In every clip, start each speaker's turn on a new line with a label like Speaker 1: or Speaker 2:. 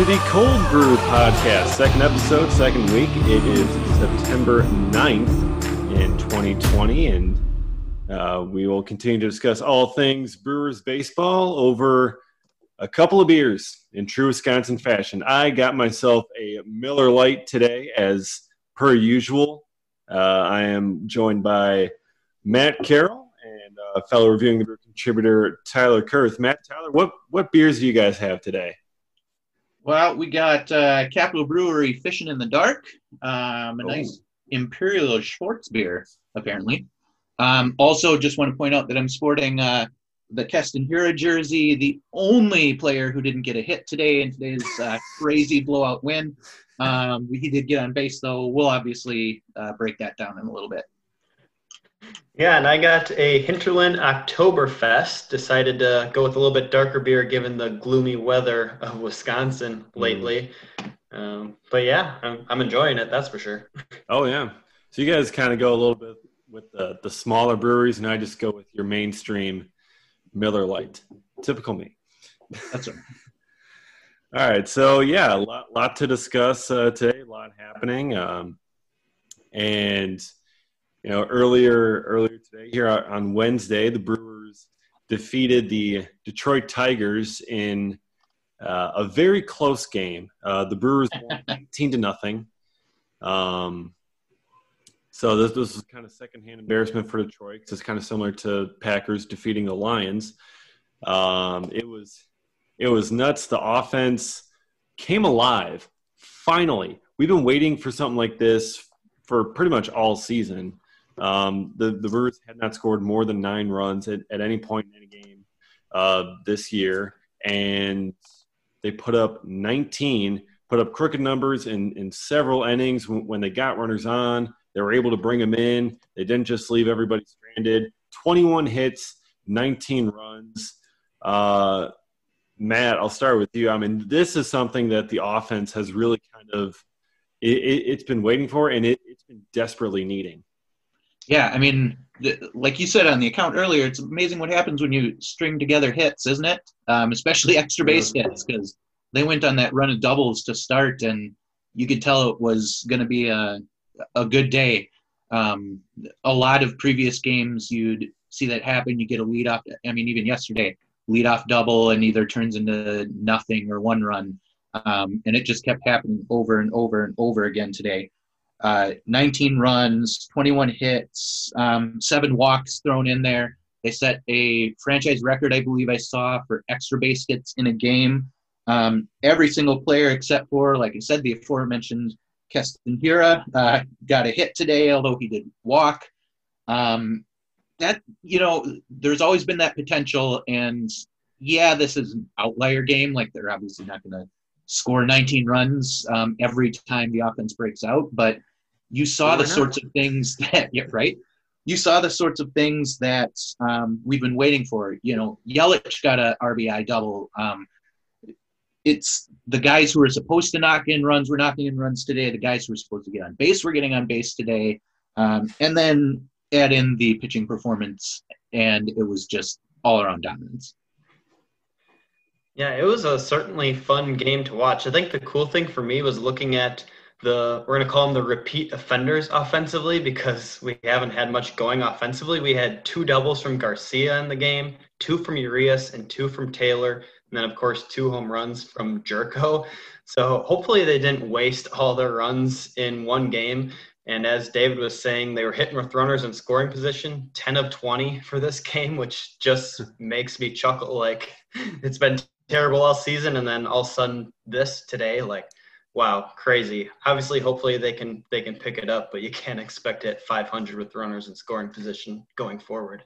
Speaker 1: To the Cold Brew Podcast, second episode, second week. It is September 9th in 2020, and uh, we will continue to discuss all things Brewers baseball over a couple of beers in true Wisconsin fashion. I got myself a Miller Lite today, as per usual. Uh, I am joined by Matt Carroll and uh, fellow reviewing the brew contributor Tyler Kurth. Matt, Tyler, what what beers do you guys have today?
Speaker 2: Well, we got uh, Capital Brewery Fishing in the Dark, um, a nice Imperial Schwartz beer, apparently. Um, also, just want to point out that I'm sporting uh, the Keston Hiura jersey, the only player who didn't get a hit today in today's uh, crazy blowout win. Um, he did get on base, though. We'll obviously uh, break that down in a little bit.
Speaker 3: Yeah, and I got a Hinterland Oktoberfest. Decided to go with a little bit darker beer given the gloomy weather of Wisconsin lately. Mm. Um, but yeah, I'm, I'm enjoying it, that's for sure.
Speaker 1: Oh, yeah. So you guys kind of go a little bit with the, the smaller breweries, and I just go with your mainstream Miller Lite. Typical me.
Speaker 2: That's right.
Speaker 1: All right. So, yeah, a lot, lot to discuss uh, today, a lot happening. Um, and – you know, earlier earlier today here on Wednesday, the Brewers defeated the Detroit Tigers in uh, a very close game. Uh, the Brewers won 18 to nothing. Um, so this, this was kind of secondhand embarrassment for Detroit. It's kind of similar to Packers defeating the Lions. Um, it was it was nuts. The offense came alive. Finally, we've been waiting for something like this for pretty much all season. Um, the, the Brewers had not scored more than nine runs at, at any point in any game uh, this year, and they put up 19, put up crooked numbers in, in several innings when, they got runners on. They were able to bring them in. They didn't just leave everybody stranded. 21 hits, 19 runs. Uh, Matt, I'll start with you. I mean, this is something that the offense has really kind of it, has it, been waiting for, and it, it's been desperately needing.
Speaker 2: Yeah, I mean, the, like you said on the account earlier, it's amazing what happens when you string together hits, isn't it? Um, especially extra base hits, because they went on that run of doubles to start, and you could tell it was going to be a a good day. Um, a lot of previous games, you'd see that happen. You get a lead off. I mean, even yesterday, lead off double, and either turns into nothing or one run. Um, and it just kept happening over and over and over again today uh, 19 runs, 21 hits, um, seven walks thrown in there. They set a franchise record, I believe I saw, for extra base hits in a game. Um, every single player except for, like I said, the aforementioned Keston Hiura uh, got a hit today, although he did walk. Um, that you know, there's always been that potential, and yeah, this is an outlier game. Like they're obviously not going to score 19 runs um, every time the offense breaks out, but you saw the sorts of things that yeah, right? You saw the sorts of things that um, we've been waiting for. You know yelich got a rbi double. Um, it's the guys who are supposed to knock in runs were knocking in runs today. The guys who are supposed to get on base were getting on base today. Um, and then add in the pitching performance and it was just all around dominance.
Speaker 3: Yeah it was a certainly fun game to watch. I think the cool thing for me was looking at the we're going to call them the repeat offenders offensively because we haven't had much going offensively. We had two doubles from Garcia in the game, two from Urias, and two from Taylor, and then of course two home runs from Gyorko. So hopefully they didn't waste all their runs in one game. And as David was saying, they were hitting with runners in scoring position, 10 of 20 for this game, which just makes me chuckle. Like it's been terrible all season, and then all of a sudden this today, like wow, crazy. Obviously, hopefully they can they can pick it up, but you can't expect it 500 with runners in scoring position going forward.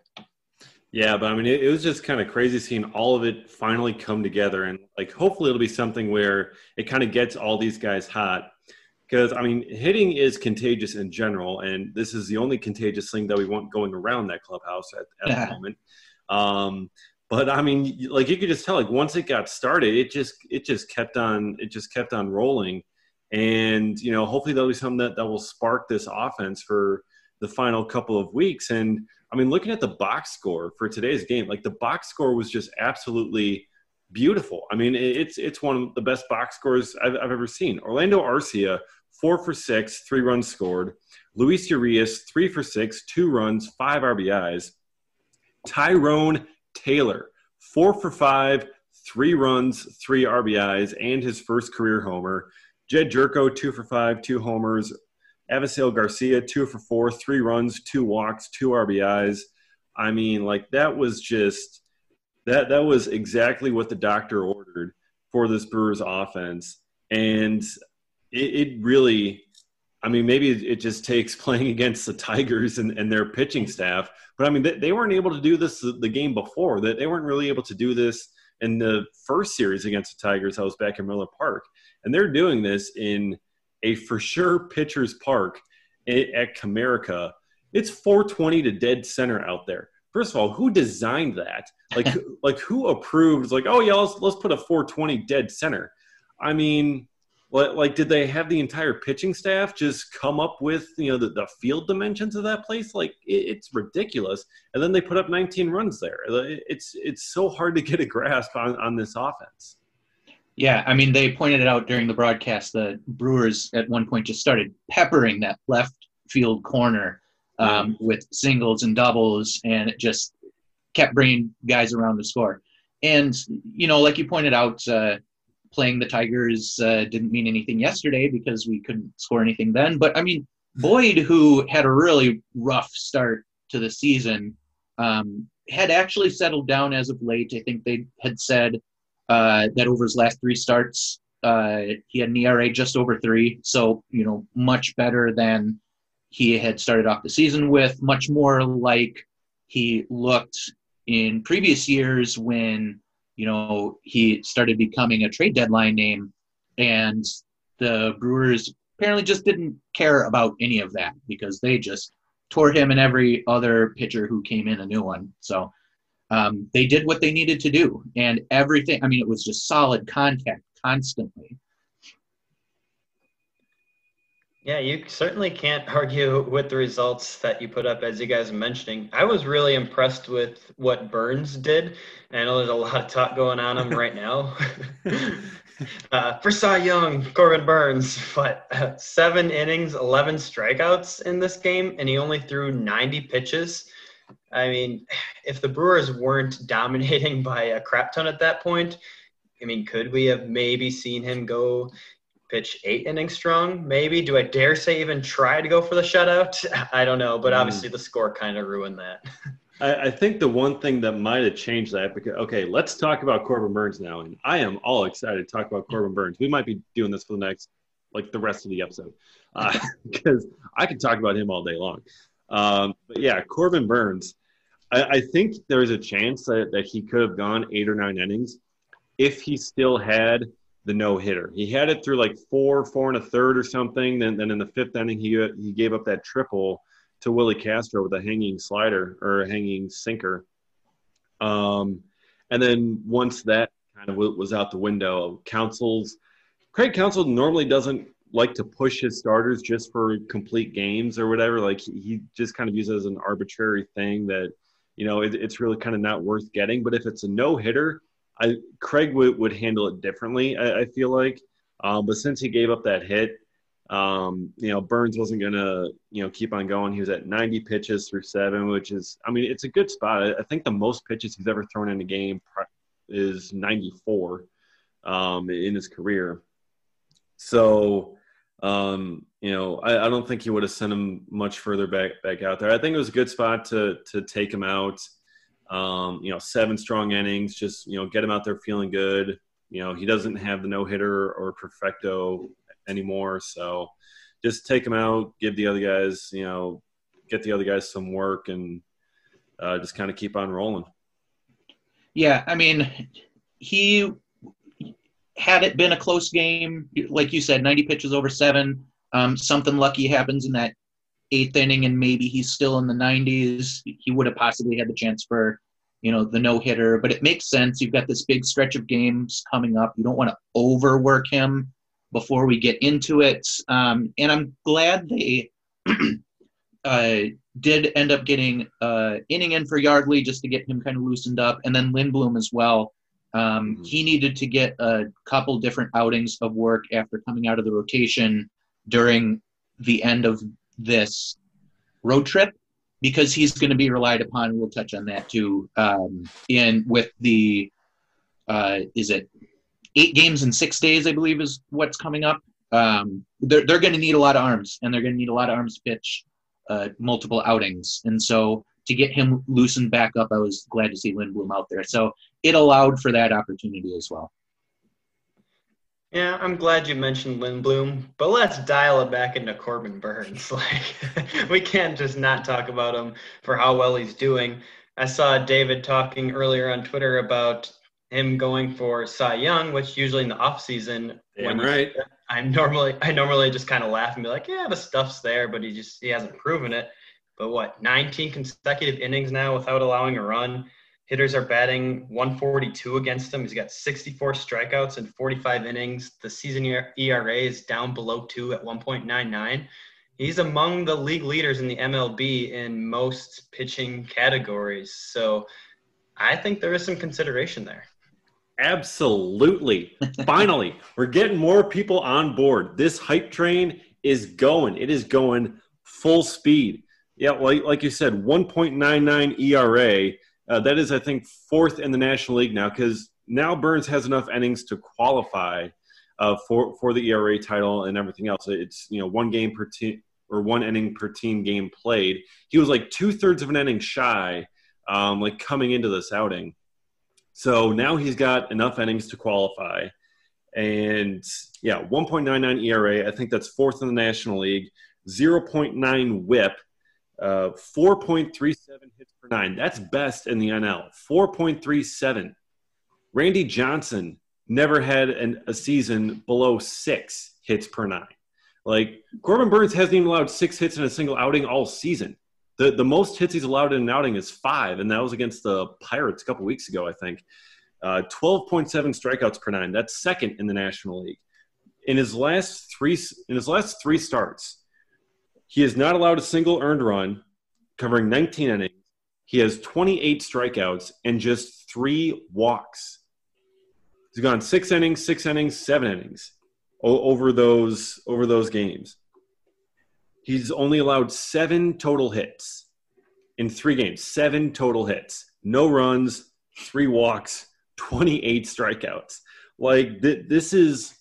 Speaker 1: Yeah, but I mean, it, it was just kind of crazy seeing all of it finally come together, and like hopefully it'll be something where it kind of gets all these guys hot. Because I mean, hitting is contagious in general, and this is the only contagious thing that we want going around that clubhouse at, at the moment. Um, but I mean, like you could just tell, like once it got started, it just it just kept on it just kept on rolling, and you know, hopefully that'll be something that that will spark this offense for the final couple of weeks. And I mean, looking at the box score for today's game, like the box score was just absolutely beautiful. I mean, it's it's one of the best box scores I've, I've ever seen. Orlando Arcia, four for six, three runs scored. Luis Urias, three for six, two runs, five RBIs. Tyrone Taylor, four for five, three runs, three RBIs, and his first career homer. Jedd Gyorko, two for five, two homers. Avisail Garcia, two for four, three runs, two walks, two RBIs. I mean, like that was just that that was exactly what the doctor ordered for this Brewers offense, and it, it really. I mean, maybe it just takes playing against the Tigers and, and their pitching staff, but I mean, they, they weren't able to do this the game before. That they weren't really able to do this in the first series against the Tigers. I was back in Miller Park, and they're doing this in a for sure pitcher's park at Comerica. It's 420 to dead center out there. First of all, who designed that? Like, like who approved? Like, oh yeah, let's let's put a 420 dead center. I mean, like, did they have the entire pitching staff just come up with you know the, the field dimensions of that place? Like, it, it's ridiculous. And then they put up 19 runs there. It's it's so hard to get a grasp on on this offense.
Speaker 2: Yeah, I mean, they pointed it out during the broadcast. The Brewers at one point just started peppering that left field corner um, with singles and doubles, and it just kept bringing guys around to score. And you know, like you pointed out, uh, playing the Tigers uh, didn't mean anything yesterday because we couldn't score anything then. But I mean, Boyd, who had a really rough start to the season, um, had actually settled down as of late. I think they had said uh, that over his last three starts, uh, he had an ERA just over three. So, you know, much better than he had started off the season with, much more like he looked in previous years when, you know, he started becoming a trade deadline name. And the Brewers apparently just didn't care about any of that because they just tore him and every other pitcher who came in a new one. So, um, they did what they needed to do, and everything. I mean, it was just solid contact constantly.
Speaker 3: Yeah, you certainly can't argue with the results that you put up, as you guys are mentioning. I was really impressed with what Burnes did. I know there's a lot of talk going on him right now. uh, for Cy Young, Corbin Burnes, but uh, seven innings, 11 strikeouts in this game, and he only threw 90 pitches. I mean, if the Brewers weren't dominating by a crap ton at that point, I mean, could we have maybe seen him go pitch eight innings strong? Maybe. Do I dare say even try to go for the shutout? I don't know, but mm. obviously the score kind of ruined that.
Speaker 1: I, I, think the one thing that might have changed that because okay, let's talk about Corbin Burnes now, and I am all excited to talk about Corbin Burnes. We might be doing this for the next like the rest of the episode because uh, I can talk about him all day long. Um, but yeah, Corbin Burnes. I, I think there's a chance that, that he could have gone eight or nine innings if he still had the no hitter. He had it through like four, four and a third or something. Then, then in the fifth inning, he he gave up that triple to Willi Castro with a hanging slider or a hanging sinker. Um, and then once that kind of was out the window, Counsell's Craig Counsell normally doesn't like to push his starters just for complete games or whatever. Like he just kind of uses as an arbitrary thing that, you know, it, it's really kind of not worth getting. But if it's a no hitter, I Craig would, would handle it differently. I, I feel like, um, but since he gave up that hit, um, you know, Burnes wasn't gonna, you know, keep on going. He was at 90 pitches through seven, which is, I mean, it's a good spot. I think the most pitches he's ever thrown in a game is 94 um, in his career. So, um, you know, I, I, don't think he would have sent him much further back back out there. I think it was a good spot to to take him out. Um, you know, seven strong innings, just you know, get him out there feeling good. You know, he doesn't have the no hitter or perfecto anymore, so just take him out, give the other guys, you know, get the other guys some work, and uh, just kind of keep on rolling.
Speaker 2: Yeah, I mean, he had it been a close game, like you said, 90 pitches over seven, um, something lucky happens in that eighth inning and maybe he's still in the 90s, he would have possibly had the chance for, you know, the no hitter. But it makes sense. You've got this big stretch of games coming up. You don't want to overwork him before we get into it. Um, and I'm glad they uh, did end up getting uh, inning in for Yardley just to get him kind of loosened up, and then Lindblom as well Um, mm-hmm. He needed to get a couple different outings of work after coming out of the rotation during the end of this road trip because he's going to be relied upon. We'll touch on that too. Um, in with the uh, is it eight games in six days? I believe is what's coming up. Um, they're they're going to need a lot of arms, and they're going to need a lot of arms pitch uh, multiple outings. And so to get him loosened back up, I was glad to see Lindblom out there. So it allowed for that opportunity as well.
Speaker 3: Yeah, I'm glad you mentioned Lindblom, but let's dial it back into Corbin Burnes. Like we can't just not talk about him for how well he's doing. I saw David talking earlier on Twitter about him going for Cy Young, which usually in the off season,
Speaker 1: Damn right.
Speaker 3: I'm normally I normally just kind of laugh and be like, yeah, the stuff's there, but he just he hasn't proven it. But what, 19 consecutive innings now without allowing a run. Hitters are batting 142 against him. He's got 64 strikeouts in 45 innings. The season ERA is down below two at 1.99. He's among the league leaders in the MLB in most pitching categories. So I think there is some consideration there.
Speaker 1: Absolutely. Finally, we're getting more people on board. This hype train is going. It is going full speed. Yeah, like, like you said, 1.99 ERA. Uh, that is, I think, fourth in the National League now because now Burnes has enough innings to qualify uh, for for the ERA title and everything else. It's you know one game per team or one inning per team game played. He was like two thirds of an inning shy, um, like coming into this outing. So now he's got enough innings to qualify. And yeah, 1.99 ERA. I think that's fourth in the National League. 0.9 whip. Uh, 4.37 hits per nine. That's best in the NL. 4.37. Randy Johnson never had an, a season below six hits per nine. Like Corbin Burnes hasn't even allowed six hits in a single outing all season. The the most hits he's allowed in an outing is five, and that was against the Pirates a couple weeks ago, I think. Uh, 12.7 strikeouts per nine. That's second in the National League. In his last three in his last three starts, he has not allowed a single earned run, covering 19 innings. He has 28 strikeouts and just three walks. He's gone six innings, six innings, seven innings over those over those games. He's only allowed seven total hits in three games. Seven total hits, no runs, three walks, 28 strikeouts. Like th- this is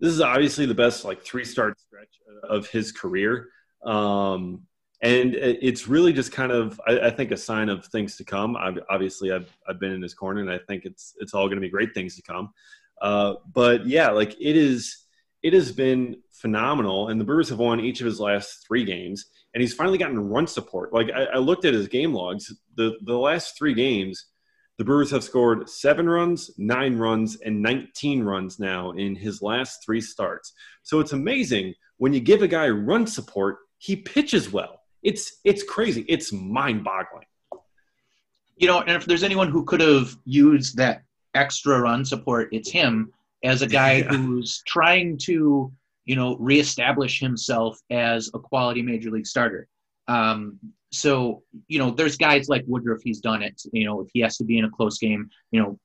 Speaker 1: this is obviously the best like three start stretch of his career. Um, and it's really just kind of I, I, think a sign of things to come. I've, obviously, I've I've been in his corner, and I think it's it's all going to be great things to come. Uh, but yeah, like it is it has been phenomenal. And the Brewers have won each of his last three games, and he's finally gotten run support. Like I, I looked at his game logs, the the last three games, the Brewers have scored seven runs, nine runs, and 19 runs now in his last three starts. So it's amazing when you give a guy run support, he pitches well. It's it's crazy. It's mind-boggling.
Speaker 2: You know, and if there's anyone who could have used that extra run support, it's him as a guy yeah. who's trying to, you know, reestablish himself as a quality major league starter. Um, so, you know, there's guys like Woodruff, he's done it. You know, if he has to be in a close game, you know,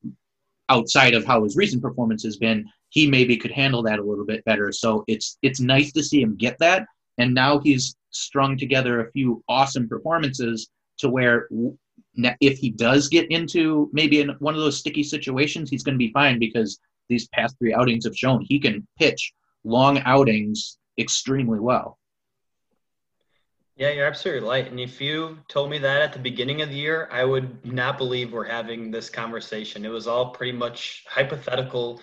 Speaker 2: outside of how his recent performance has been, he maybe could handle that a little bit better. So it's it's nice to see him get that. And now he's strung together a few awesome performances to where if he does get into maybe in one of those sticky situations, he's going to be fine because these past three outings have shown he can pitch long outings extremely well.
Speaker 3: Yeah, you're absolutely right. And if you told me that at the beginning of the year, I would not believe we're having this conversation. It was all pretty much hypothetical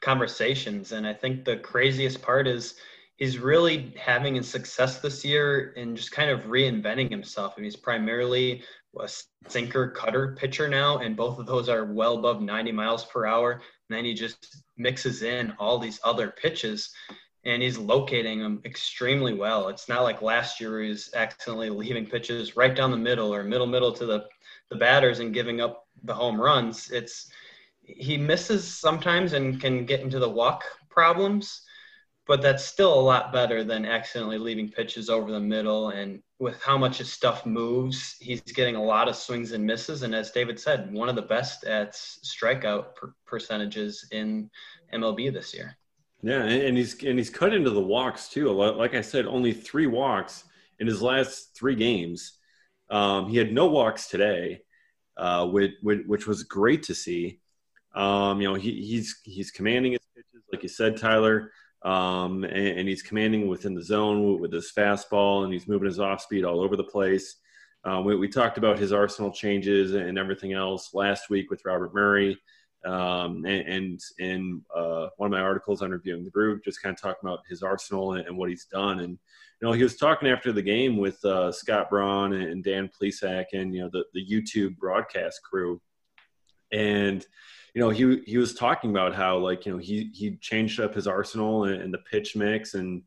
Speaker 3: conversations. And I think the craziest part is he's really having a success this year in just kind of reinventing himself. And he's primarily a sinker cutter pitcher now, and both of those are well above 90 miles per hour. And then he just mixes in all these other pitches and he's locating them extremely well. It's not like last year he was accidentally leaving pitches right down the middle or middle middle to the, the batters and giving up the home runs. It's he misses sometimes and can get into the walk problems, but that's still a lot better than accidentally leaving pitches over the middle and with how much his stuff moves, he's getting a lot of swings and misses. And as David said, one of the best at strikeout per- percentages in MLB this year.
Speaker 1: Yeah, and he's and he's cut into the walks too. Like I said, only three walks in his last three games. Um, he had no walks today, uh, which, which was great to see. Um, you know, he, he's he's commanding his pitches, like you said, Tyler, um, and, and, he's commanding within the zone with his fastball, and he's moving his off speed all over the place. Um, we, we, talked about his arsenal changes and everything else last week with Robert Murray. Um, and, and in uh, one of my articles on reviewing the brew, just kind of talking about his arsenal and, and, what he's done. And you know, he was talking after the game with uh, Scott Braun and Dan Plesac and you know the the YouTube broadcast crew, and you know he he was talking about how like you know he he changed up his arsenal and, and the pitch mix and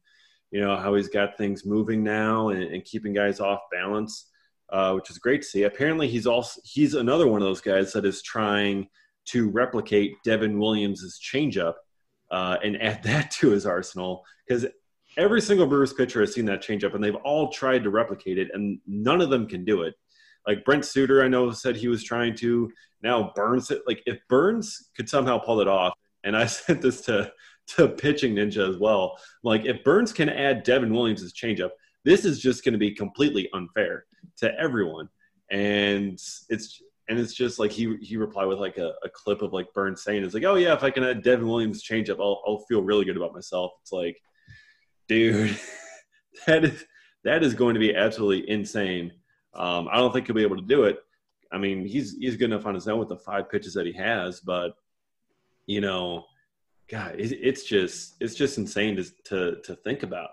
Speaker 1: you know how he's got things moving now and, and keeping guys off balance, uh, which is great to see. Apparently, he's also he's another one of those guys that is trying to replicate Devin Williams's changeup uh, and add that to his arsenal because every single Brewers pitcher has seen that changeup and they've all tried to replicate it and none of them can do it. Like Brent Suter, I know said he was trying to. Now Burnes, like if Burnes could somehow pull it off, and I sent this to to pitching ninja as well. Like if Burnes can add Devin Williams' changeup, this is just going to be completely unfair to everyone. And it's and it's just like he he replied with like a, a clip of like Burnes saying it's like, oh yeah, if I can add Devin Williams changeup, I'll I'll feel really good about myself. It's like, dude, that is that is going to be absolutely insane. Um, I don't think he'll be able to do it. I mean, he's he's good enough on his own with the five pitches that he has, but you know, God, it's just it's just insane to to to think about.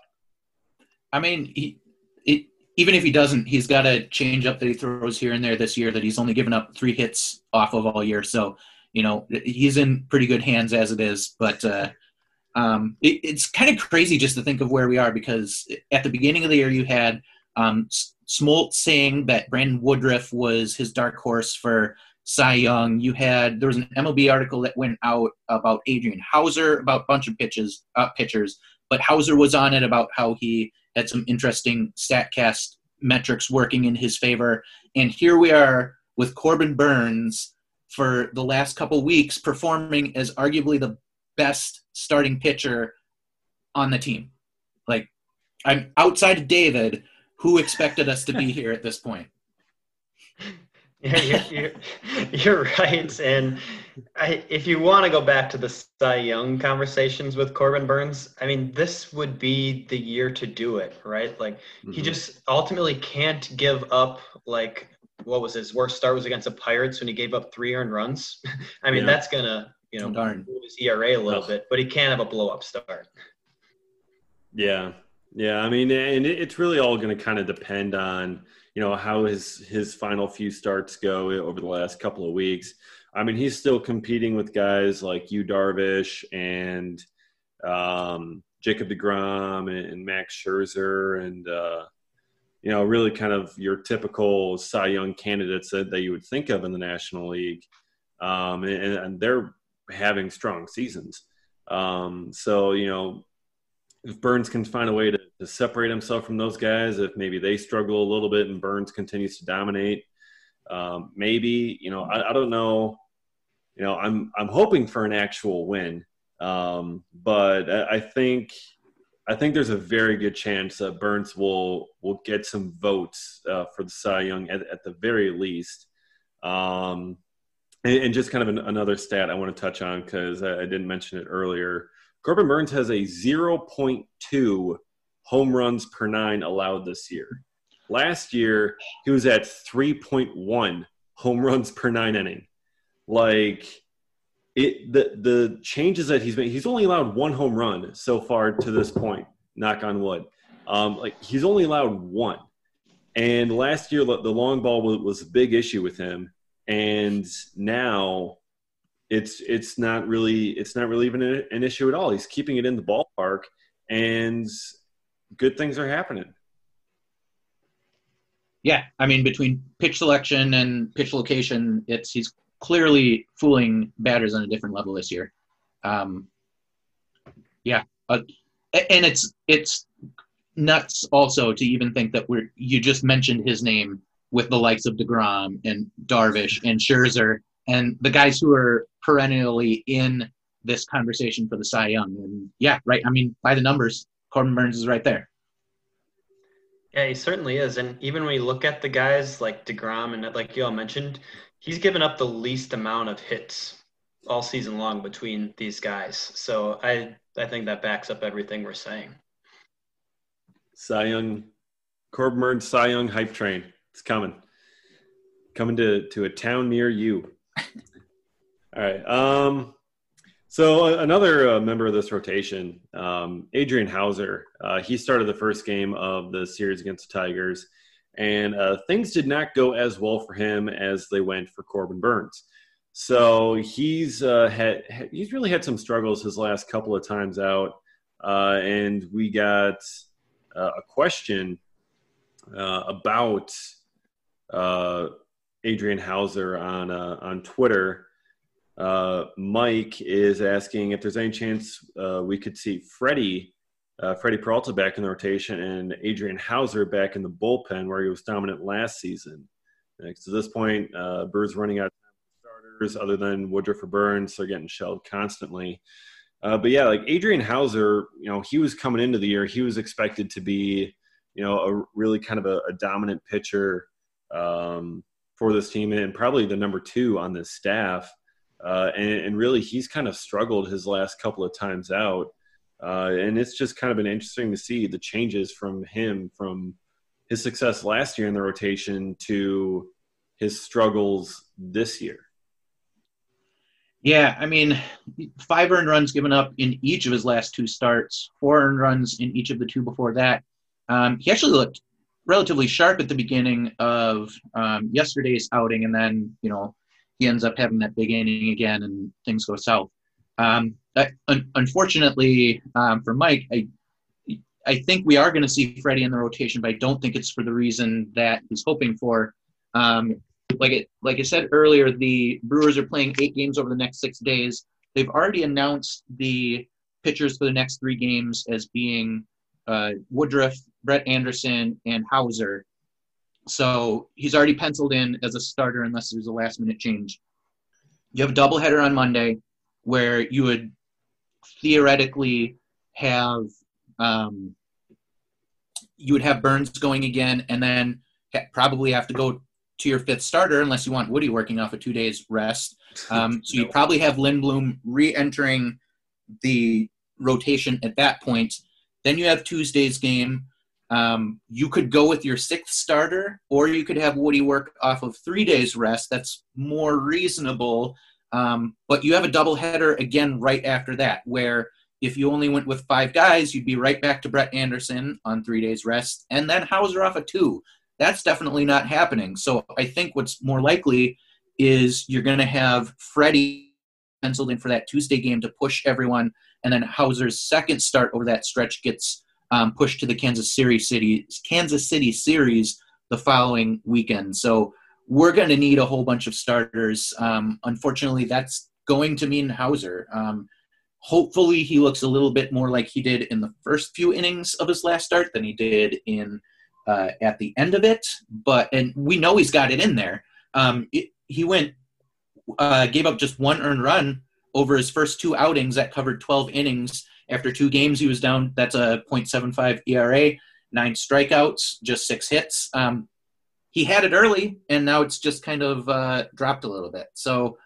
Speaker 2: I mean, he it even if he doesn't, he's got a change up that he throws here and there this year that he's only given up three hits off of all year. So, you know, he's in pretty good hands as it is. But uh, um, it, it's kind of crazy just to think of where we are because at the beginning of the year, you had um, Smoltz saying that Brandon Woodruff was his dark horse for Cy Young. You had there was an MLB article that went out about Adrian Houser about a bunch of pitches uh, pitchers, but Houser was on it about how he had some interesting Statcast metrics working in his favor. And here we are with Corbin Burnes for the last couple weeks performing as arguably the best starting pitcher on the team. Like, I'm outside of David, who expected us to be here at this point.
Speaker 3: Yeah, you're, you're, you're right. And I, if you want to go back to the Cy Young conversations with Corbin Burnes, I mean, this would be the year to do it, right? Like, mm-hmm. he just ultimately can't give up, like, what was his worst start was against the Pirates when he gave up three earned runs. I mean, yeah. that's going to, you know, Darn. move his ERA a little bit, but he can't have a blow up start.
Speaker 1: Yeah. Yeah. I mean, and it's really all going to kind of depend on, you know how his his final few starts go over the last couple of weeks. I mean, he's still competing with guys like Yu Darvish and um, Jacob Degrom and, and Max Scherzer, and uh, you know, really kind of your typical Cy Young candidates that, that you would think of in the National League, um, and, and, they're having strong seasons. Um, so you know, if Burnes can find a way to, to, separate himself from those guys, if maybe they struggle a little bit and Burnes continues to dominate, um, maybe you know I, I, don't know. You know, I'm I'm hoping for an actual win, um, but I, think I think there's a very good chance that Burnes will will get some votes uh, for the Cy Young at, at the very least. Um, and, and, just kind of an, another stat I want to touch on because I, I didn't mention it earlier. Corbin Burnes has a 0.2 home runs per nine allowed this year. Last year, he was at 3.1 home runs per nine inning. Like, it the the changes that he's made, he's only allowed one home run so far to this point. Knock on wood. Um, like he's only allowed one, and last year the long ball was, was a big issue with him, and now it's it's not really it's not really even an issue at all. He's keeping it in the ballpark, and good things are happening.
Speaker 2: Yeah, I mean, between pitch selection and pitch location, it's he's clearly fooling batters on a different level this year. Um, yeah, uh, and it's it's nuts also to even think that we're you just mentioned his name with the likes of DeGrom and Darvish and Scherzer and the guys who are perennially in this conversation for the Cy Young. And yeah, right. I mean, by the numbers, Corbin Burnes is right there.
Speaker 3: Yeah, he certainly is. And even when you look at the guys like DeGrom and like you all mentioned, he's given up the least amount of hits all season long between these guys. So I I think that backs up everything we're saying.
Speaker 1: Cy Young, Corbin Burnes Cy Young hype train. It's coming. Coming to, to a town near you. All right. Um, so another uh, member of this rotation, um, Adrian Houser, uh, he started the first game of the series against the Tigers, and uh, things did not go as well for him as they went for Corbin Burnes. So he's uh, had he's really had some struggles his last couple of times out, uh, and we got uh, a question about Adrian Houser on on Twitter. Uh, Mike is asking if there's any chance uh, we could see Freddie, uh, Freddie Peralta back in the rotation and Adrian Houser back in the bullpen where he was dominant last season. Next to this point, uh, Brewers running out of starters other than Woodruff or Burnes. They're getting shelled constantly. Uh, but yeah, like Adrian Houser, you know, he was coming into the year, he was expected to be, you know, a really kind of a, a dominant pitcher um, for this team and probably the number two on this staff. Uh, and, and, really, he's kind of struggled his last couple of times out. Uh, and it's just kind of been interesting to see the changes from him from his success last year in the rotation to his struggles this year.
Speaker 2: Yeah, I mean, five earned runs given up in each of his last two starts, four earned runs in each of the two before that. Um, he actually looked relatively sharp at the beginning of um, yesterday's outing, and then you know he ends up having that big inning again, and things go south. Um, un- unfortunately um, for Mike, I I think we are going to see Freddie in the rotation, but I don't think it's for the reason that he's hoping for. Um, like it, like I said earlier, the Brewers are playing eight games over the next six days. They've already announced the pitchers for the next three games as being uh, Woodruff, Brett Anderson, and Houser. So he's already penciled in as a starter unless there's a last minute change. You have a doubleheader on Monday where you would theoretically have um, you would have Burnes going again, and then probably have to go to your fifth starter unless you want Woody working off a two days rest. Um, so you probably have Lindblom re-entering the rotation at that point. Then you have Tuesday's game um, you could go with your sixth starter, or you could have Woody work off of three days rest. That's more reasonable. Um, but you have a doubleheader again right after that, where if you only went with five guys, you'd be right back to Brett Anderson on three days rest, and then Houser off of two. That's definitely not happening. So I think what's more likely is you're going to have Freddie penciled in for that Tuesday game to push everyone, and then Houser's second start over that stretch gets um, pushed to the Kansas City City Kansas City series the following weekend. So we're going to need a whole bunch of starters. Um, unfortunately, that's going to mean Houser. Um, hopefully, he looks a little bit more like he did in the first few innings of his last start than he did in uh, at the end of it. But and we know he's got it in there. Um, it, he went uh, gave up just one earned run over his first two outings that covered 12 innings after two games, he was down. That's a .75 ERA, nine strikeouts, just six hits. Um, he had it early, and now it's just kind of uh, dropped a little bit. So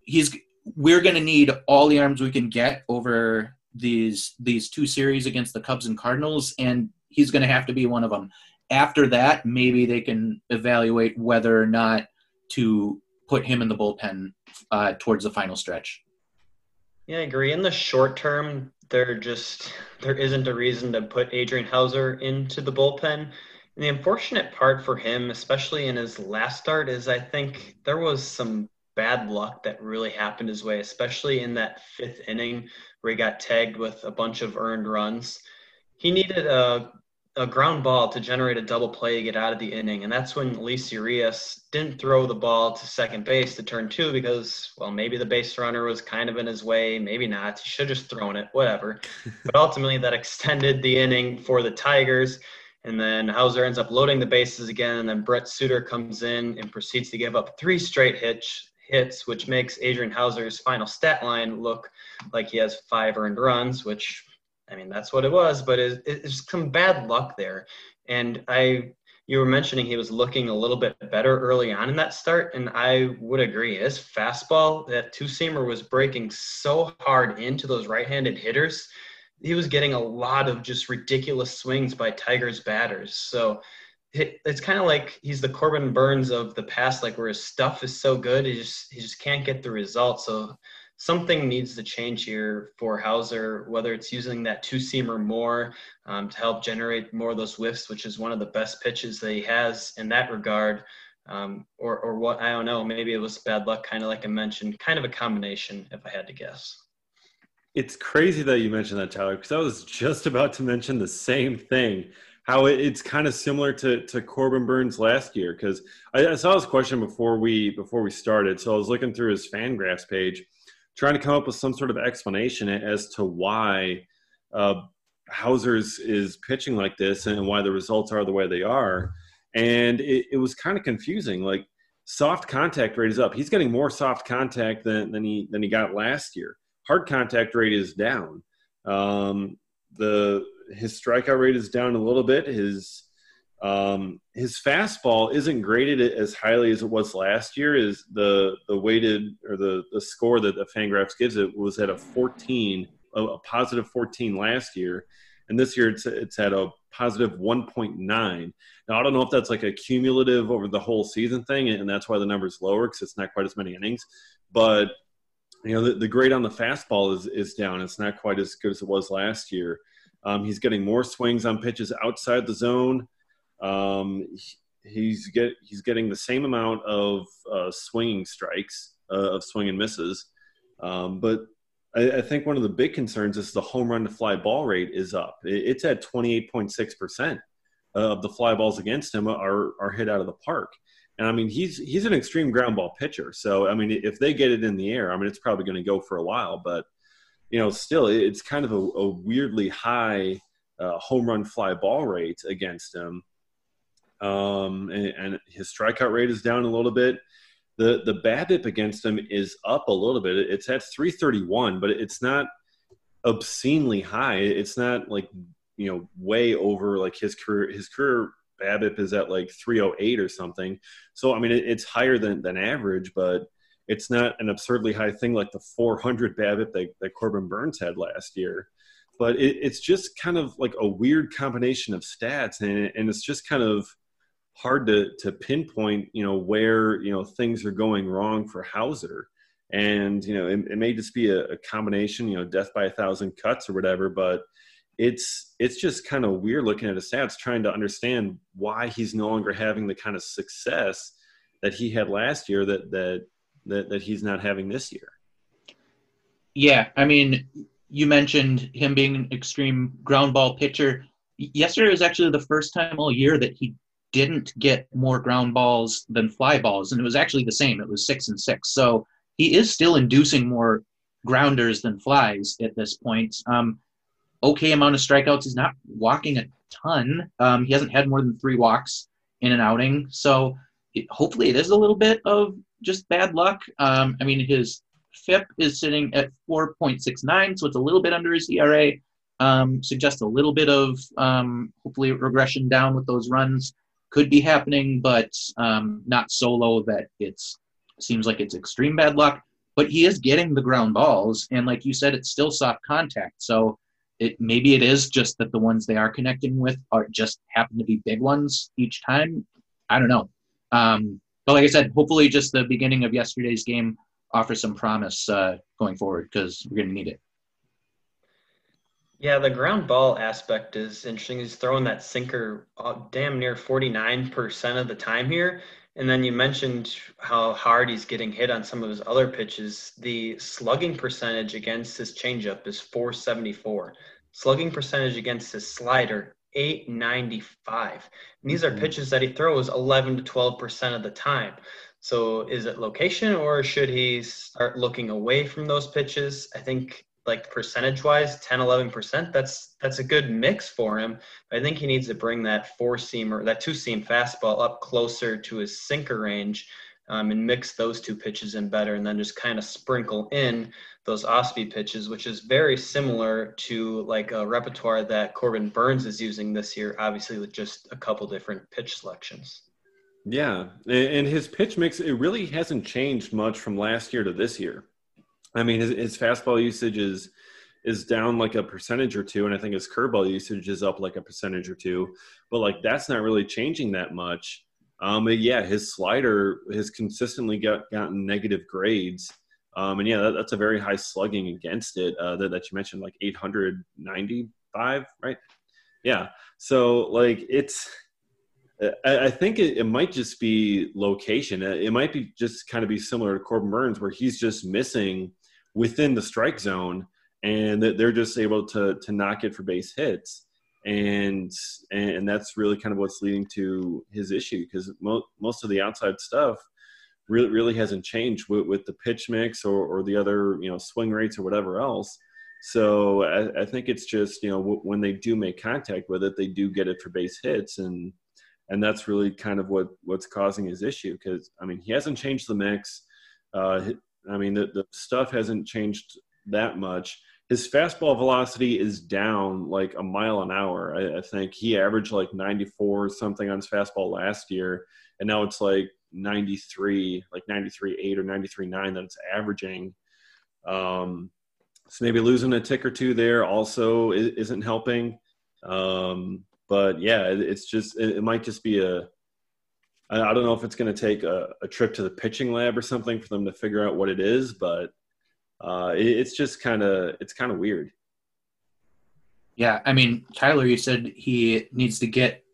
Speaker 2: he's we're going to need all the arms we can get over these these two series against the Cubs and Cardinals, and he's going to have to be one of them. After that, maybe they can evaluate whether or not to put him in the bullpen uh, towards the final stretch.
Speaker 3: Yeah, I agree. In the short term, there just there isn't a reason to put Adrian Houser into the bullpen. And the unfortunate part for him, especially in his last start, is I think there was some bad luck that really happened his way, especially in that fifth inning where he got tagged with a bunch of earned runs. He needed a a ground ball to generate a double play to get out of the inning. And that's when Luis Urias didn't throw the ball to second base to turn two because, well, maybe the base runner was kind of in his way, maybe not. He should have just thrown it, whatever. but ultimately, that extended the inning for the Tigers. And then Houser ends up loading the bases again. And then Brent Suter comes in and proceeds to give up three straight hits, hits, which makes Adrian Houser's final stat line look like he has five earned runs, which I mean, that's what it was, but it, it's some bad luck there. And I, you were mentioning he was looking a little bit better early on in that start, and I would agree. His fastball, that two seamer, was breaking so hard into those right-handed hitters. He was getting a lot of just ridiculous swings by Tigers batters. So it's kind of like he's the Corbin Burnes of the past, like where his stuff is so good, he just he just can't get the results. So something needs to change here for Houser, whether it's using that two seamer more um, to help generate more of those whiffs, which is one of the best pitches that he has in that regard. Um, or, or what, I don't know, maybe it was bad luck, kind of like I mentioned, kind of a combination, if I had to guess.
Speaker 1: It's crazy that you mentioned that, Tyler, because I was just about to mention the same thing. How it's kind of similar to, to Corbin Burnes last year, because I, I, saw this question before we before we started. So I was looking through his Fangraphs page, trying to come up with some sort of explanation as to why uh, Houser's is pitching like this and why the results are the way they are. And it, it was kind of confusing. Like soft contact rate is up. He's getting more soft contact than, than he than he got last year. Hard contact rate is down. Um, the his strikeout rate is down a little bit. His um, his fastball isn't graded as highly as it was last year. Is the the weighted or the the score that the Fangraphs gives it was at a 14, a, positive 14 last year, and this year it's it's at a positive 1.9. Now I don't know if that's like a cumulative over the whole season thing, and that's why the number's lower because it's not quite as many innings. But you know the, the grade on the fastball is is down. It's not quite as good as it was last year. Um, he's getting more swings on pitches outside the zone. Um, he's get he's getting the same amount of uh, swinging strikes uh, of swing and misses, um, but I, I, think one of the big concerns is the home run to fly ball rate is up. it's at twenty eight point six percent of the fly balls against him are are hit out of the park. And I mean, he's he's an extreme ground ball pitcher. So I mean, if they get it in the air, I mean, it's probably going to go for a while. But you know, still, it's kind of a, a weirdly high uh, home run fly ball rate against him um, and, and, his strikeout rate is down a little bit. The the BABIP against him is up a little bit. It's at 331, but it's not obscenely high. It's not like you know way over like his career. His career BABIP is at like 308 or something. So I mean, it, it's higher than than average, but it's not an absurdly high thing like the 400 BABIP that, that Corbin Burnes had last year. But it, it's just kind of like a weird combination of stats, and, and it's just kind of hard to to pinpoint you know where you know things are going wrong for Houser, and you know it, it may just be a, a, combination you know death by a thousand cuts or whatever but it's it's just kind of weird looking at his stats trying to understand why he's no longer having the kind of success that he had last year that that that, that he's not having this year.
Speaker 2: Yeah i mean you mentioned him being an extreme ground ball pitcher. Yesterday was actually the first time all year that he didn't get more ground balls than fly balls, and it was actually the same. It was six and six. So he is still inducing more grounders than flies at this point. Um, okay amount of strikeouts. He's not walking a ton. Um, he hasn't had more than three walks in an outing. So it, hopefully it is a little bit of just bad luck. Um, I mean, his FIP is sitting at 4.69, so it's a little bit under his ERA. Um, suggests a little bit of um, hopefully regression down with those runs could be happening, but um, not so low that it's seems like it's extreme bad luck. But he is getting the ground balls, and like you said, it's still soft contact. So it maybe it is just that the ones they are connecting with are just happen to be big ones each time. I don't know. Um, but like I said, hopefully, just the beginning of yesterday's game offers some promise uh, going forward because we're going to need it.
Speaker 3: Yeah, the ground ball aspect is interesting. He's throwing that sinker uh, damn near 49% of the time here. And then you mentioned how hard he's getting hit on some of his other pitches. The slugging percentage against his changeup is 474. Slugging percentage against his slider, 895. And these are mm-hmm. pitches that he throws 11 to 12% of the time. So is it location or should he start looking away from those pitches? I think like percentage wise 10 11% that's that's a good mix for him. I think he needs to bring that four seam or that two seam fastball up closer to his sinker range um, and mix those two pitches in better and then just kind of sprinkle in those off speed pitches which is very similar to like a repertoire that Corbin Burnes is using this year obviously with just a couple different pitch selections.
Speaker 1: Yeah and his pitch mix it really hasn't changed much from last year to this year I mean, his, his fastball usage is is down like a percentage or two, and I think his curveball usage is up like a percentage or two. But like that's not really changing that much. Um, yeah, his slider has consistently got, gotten negative grades. Um, and yeah, that, that's a very high slugging against it uh, that, that you mentioned, like 895, right? Yeah. So like it's, I, I think it, it, might just be location. It might be just kind of be similar to Corbin Burnes, where he's just missing within the strike zone, and they're just able to to knock it for base hits, and and that's really kind of what's leading to his issue because mo- most of the outside stuff really really hasn't changed with, with the pitch mix or, or the other you know swing rates or whatever else. So I, I, think it's just you know w- when they do make contact with it, they do get it for base hits, and and that's really kind of what what's causing his issue. Because I mean, he hasn't changed the mix. Uh, I mean, the, the stuff hasn't changed that much. His fastball velocity is down like a mile an hour. I, I think he averaged like 94 something on his fastball last year, and now it's like 93, like 93 8 or 93 9 that it's averaging. Um, so maybe losing a tick or two there also isn't helping. Um, but yeah, it's just it, it might just be a I, I don't know if it's going to take a, a, trip to the pitching lab or something for them to figure out what it is, but uh, it, it's just kind of it's kind of weird.
Speaker 2: Yeah, I mean, Tyler, you said he needs to get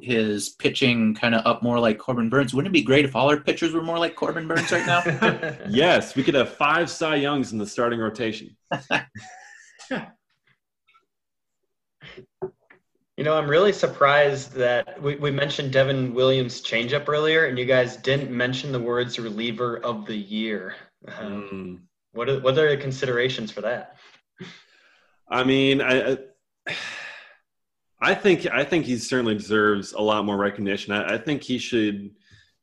Speaker 2: his pitching kind of up more like Corbin Burnes. Wouldn't it be great if all our pitchers were more like Corbin Burnes right now?
Speaker 1: yes, we could have five Cy Youngs in the starting rotation.
Speaker 3: You know, I'm really surprised that we, we mentioned Devin Williams' changeup earlier, and you guys didn't mention the words reliever of the year. Um, mm. What are, what are the considerations for that?
Speaker 1: I mean, I, I think I think he certainly deserves a lot more recognition. I, I think he should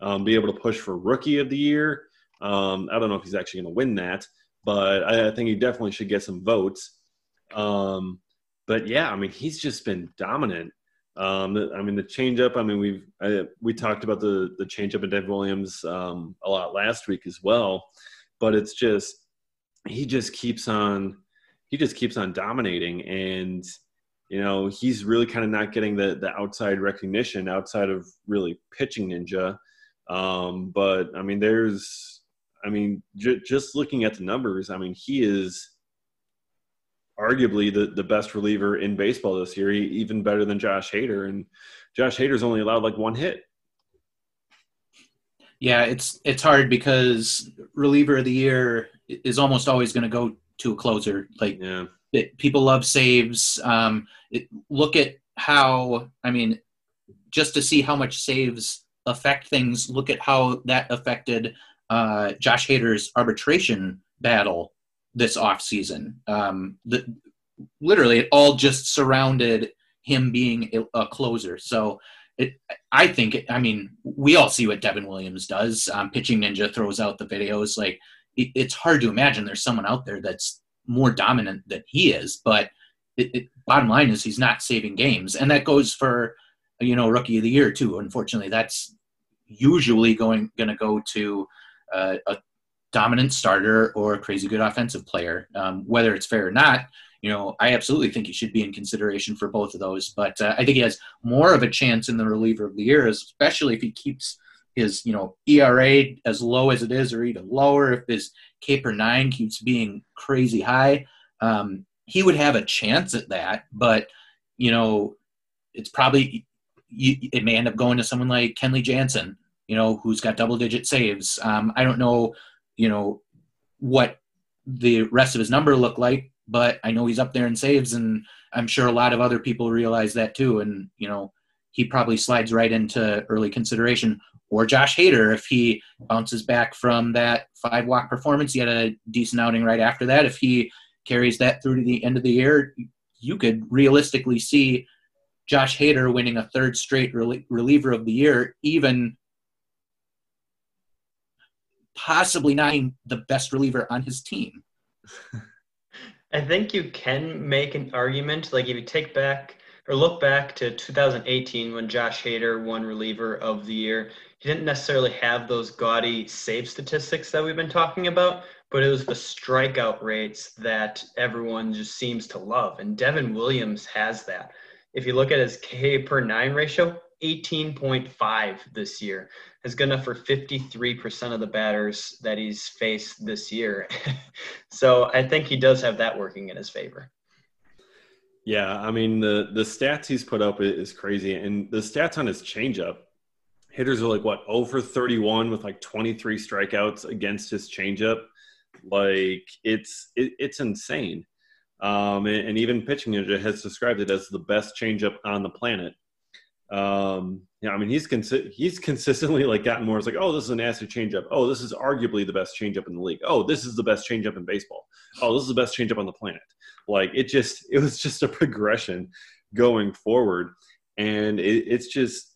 Speaker 1: um, be able to push for rookie of the year. Um, I don't know if he's actually going to win that, but I, I, think he definitely should get some votes. Um, but yeah, I mean, he's just been dominant. Um, I mean, the changeup. I mean, we've I, we talked about the the changeup in Dev Williams um, a lot last week as well, but it's just he just keeps on he just keeps on dominating, and you know he's really kind of not getting the the outside recognition outside of really pitching ninja. Um, but I mean, there's I mean, j- just looking at the numbers, I mean, he is arguably the, the best reliever in baseball this year, even better than Josh Hader. And Josh Hader's only allowed like one hit.
Speaker 2: Yeah, it's it's hard because reliever of the year is almost always going to go to a closer. Like yeah. it, people love saves. Um, it, look at how I mean, just to see how much saves affect things. Look at how that affected uh, Josh Hader's arbitration battle this offseason. Um, the, literally, it all just surrounded him being a, closer. So it, I think, it, I mean, we all see what Devin Williams does. Um, Pitching Ninja throws out the videos. Like, it, it's hard to imagine there's someone out there that's more dominant than he is. But bottom line is he's not saving games, and that goes for you know rookie of the year too. Unfortunately, that's usually going going to go to uh, a dominant starter or a crazy good offensive player. Um, whether it's fair or not, you know, I absolutely think he should be in consideration for both of those. But uh, I think he has more of a chance in the reliever of the year, especially if he keeps his, you know, ERA as low as it is, or even lower. If his K per nine keeps being crazy high, um, he would have a chance at that. But you know, it's probably it may end up going to someone like Kenley Jansen, you know, who's got double digit saves. Um, I don't know you know what the rest of his number look like, but I know he's up there in saves, and I'm sure a lot of other people realize that too. And, you know, he probably slides right into early consideration. Or Josh Hader, if he bounces back from that five walk performance, he had a decent outing right after that. If he carries that through to the end of the year, you could realistically see Josh Hader winning a third straight reliever of the year, even possibly not the best reliever on his team.
Speaker 3: I think you can make an argument, like if you take back or look back to 2018 when Josh Hader won reliever of the year, he didn't necessarily have those gaudy save statistics that we've been talking about, but it was the strikeout rates that everyone just seems to love. And Devin Williams has that. If you look at his K per nine ratio, 18.5 this year is good enough for 53% of the batters that he's faced this year. so I think he does have that working in his favor.
Speaker 1: Yeah, I mean the the stats he's put up is crazy, and the stats on his changeup, hitters are like what over 31 with like 23 strikeouts against his changeup. Like it's it, it's insane. Um, and, and, even pitching ninja has described it as the best changeup on the planet. Um, yeah, I mean he's consi- he's consistently like gotten more. It's like, oh, this is an acid changeup. Oh, this is arguably the best changeup in the league. Oh, this is the best changeup in baseball. Oh, this is the best changeup on the planet. Like it just it was just a progression going forward, and it, it's just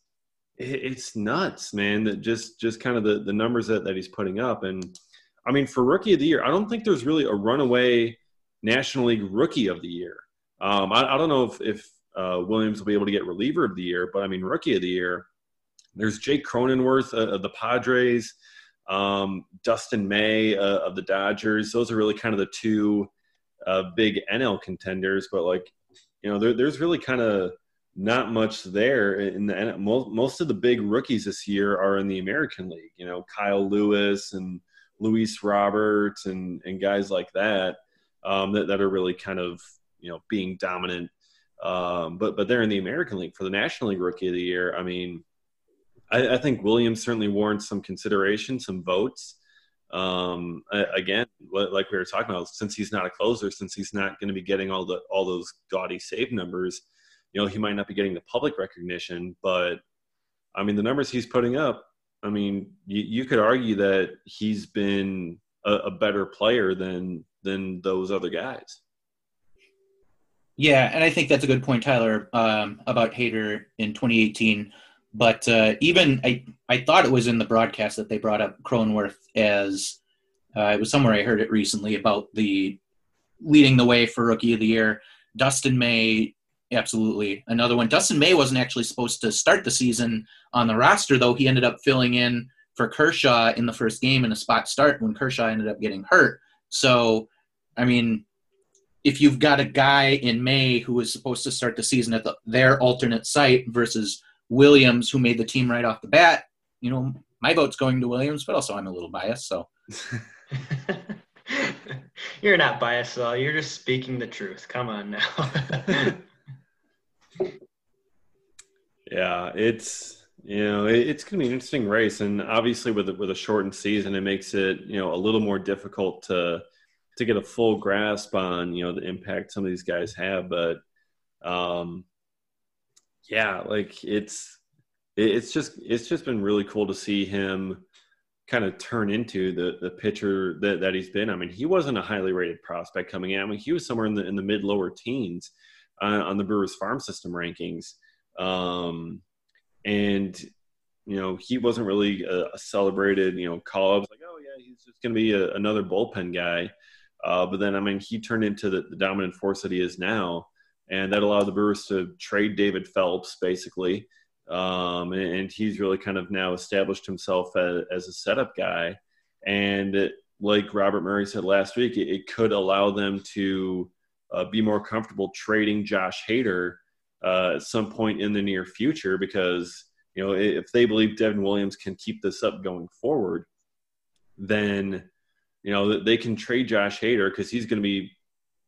Speaker 1: it, it's nuts, man. That just just kind of the the numbers that that he's putting up, and I mean for rookie of the year, I don't think there's really a runaway National League rookie of the year. Um, I, I don't know if if uh, Williams will be able to get reliever of the year. But I mean, rookie of the year, there's Jake Cronenworth uh, of the Padres, um, Dustin May uh, of the Dodgers. Those are really kind of the two uh, big NL contenders. But like, you know, there, there's really kind of not much there. In the most, most of the big rookies this year are in the American League. You know, Kyle Lewis and Luis Roberts and and guys like that um, that that are really kind of you know being dominant um, but but they're in the American League for the National League Rookie of the Year. I mean, I, I think Williams certainly warrants some consideration, some votes. Um, again, like we were talking about, since he's not a closer, since he's not going to be getting all the all those gaudy save numbers, you know, he might not be getting the public recognition. But I mean, the numbers he's putting up, I mean, you, you could argue that he's been a, a better player than than those other guys.
Speaker 2: Yeah, and I think that's a good point, Tyler, um, about Hader in 2018. But uh, even I, I thought it was in the broadcast that they brought up Cronenworth as uh, it was somewhere I heard it recently about the leading the way for Rookie of the Year. Dustin May, absolutely another one. Dustin May wasn't actually supposed to start the season on the roster, though. He ended up filling in for Kershaw in the first game in a spot start when Kershaw ended up getting hurt. So, I mean, if you've got a guy in May who was supposed to start the season at the, their alternate site versus Williams, who made the team right off the bat, you know, my vote's going to Williams, but also I'm a little biased. So
Speaker 3: you're not biased at all. You're just speaking the truth. Come on now.
Speaker 1: yeah, it's you know it's going to be an interesting race, and obviously with with a shortened season, it makes it you know a little more difficult to to get a full grasp on you know the impact some of these guys have but um yeah like it's it's just it's just been really cool to see him kind of turn into the the pitcher that, that he's been. I mean he wasn't a highly rated prospect coming in. I mean he was somewhere in the in the mid lower teens uh, on the brewers farm system rankings. Um and you know he wasn't really a, a celebrated you know call up like oh yeah he's just going to be a, another bullpen guy uh, but then, I mean, he turned into the, the, dominant force that he is now, and that allowed the Brewers to trade David Phelps basically, um, and, and, he's really kind of now established himself as, as a setup guy. And it, like Robert Murray said last week, it, it could allow them to uh, be more comfortable trading Josh Hader uh, at some point in the near future because you know if they believe Devin Williams can keep this up going forward, then you know, they can trade Josh Hader because he's going to be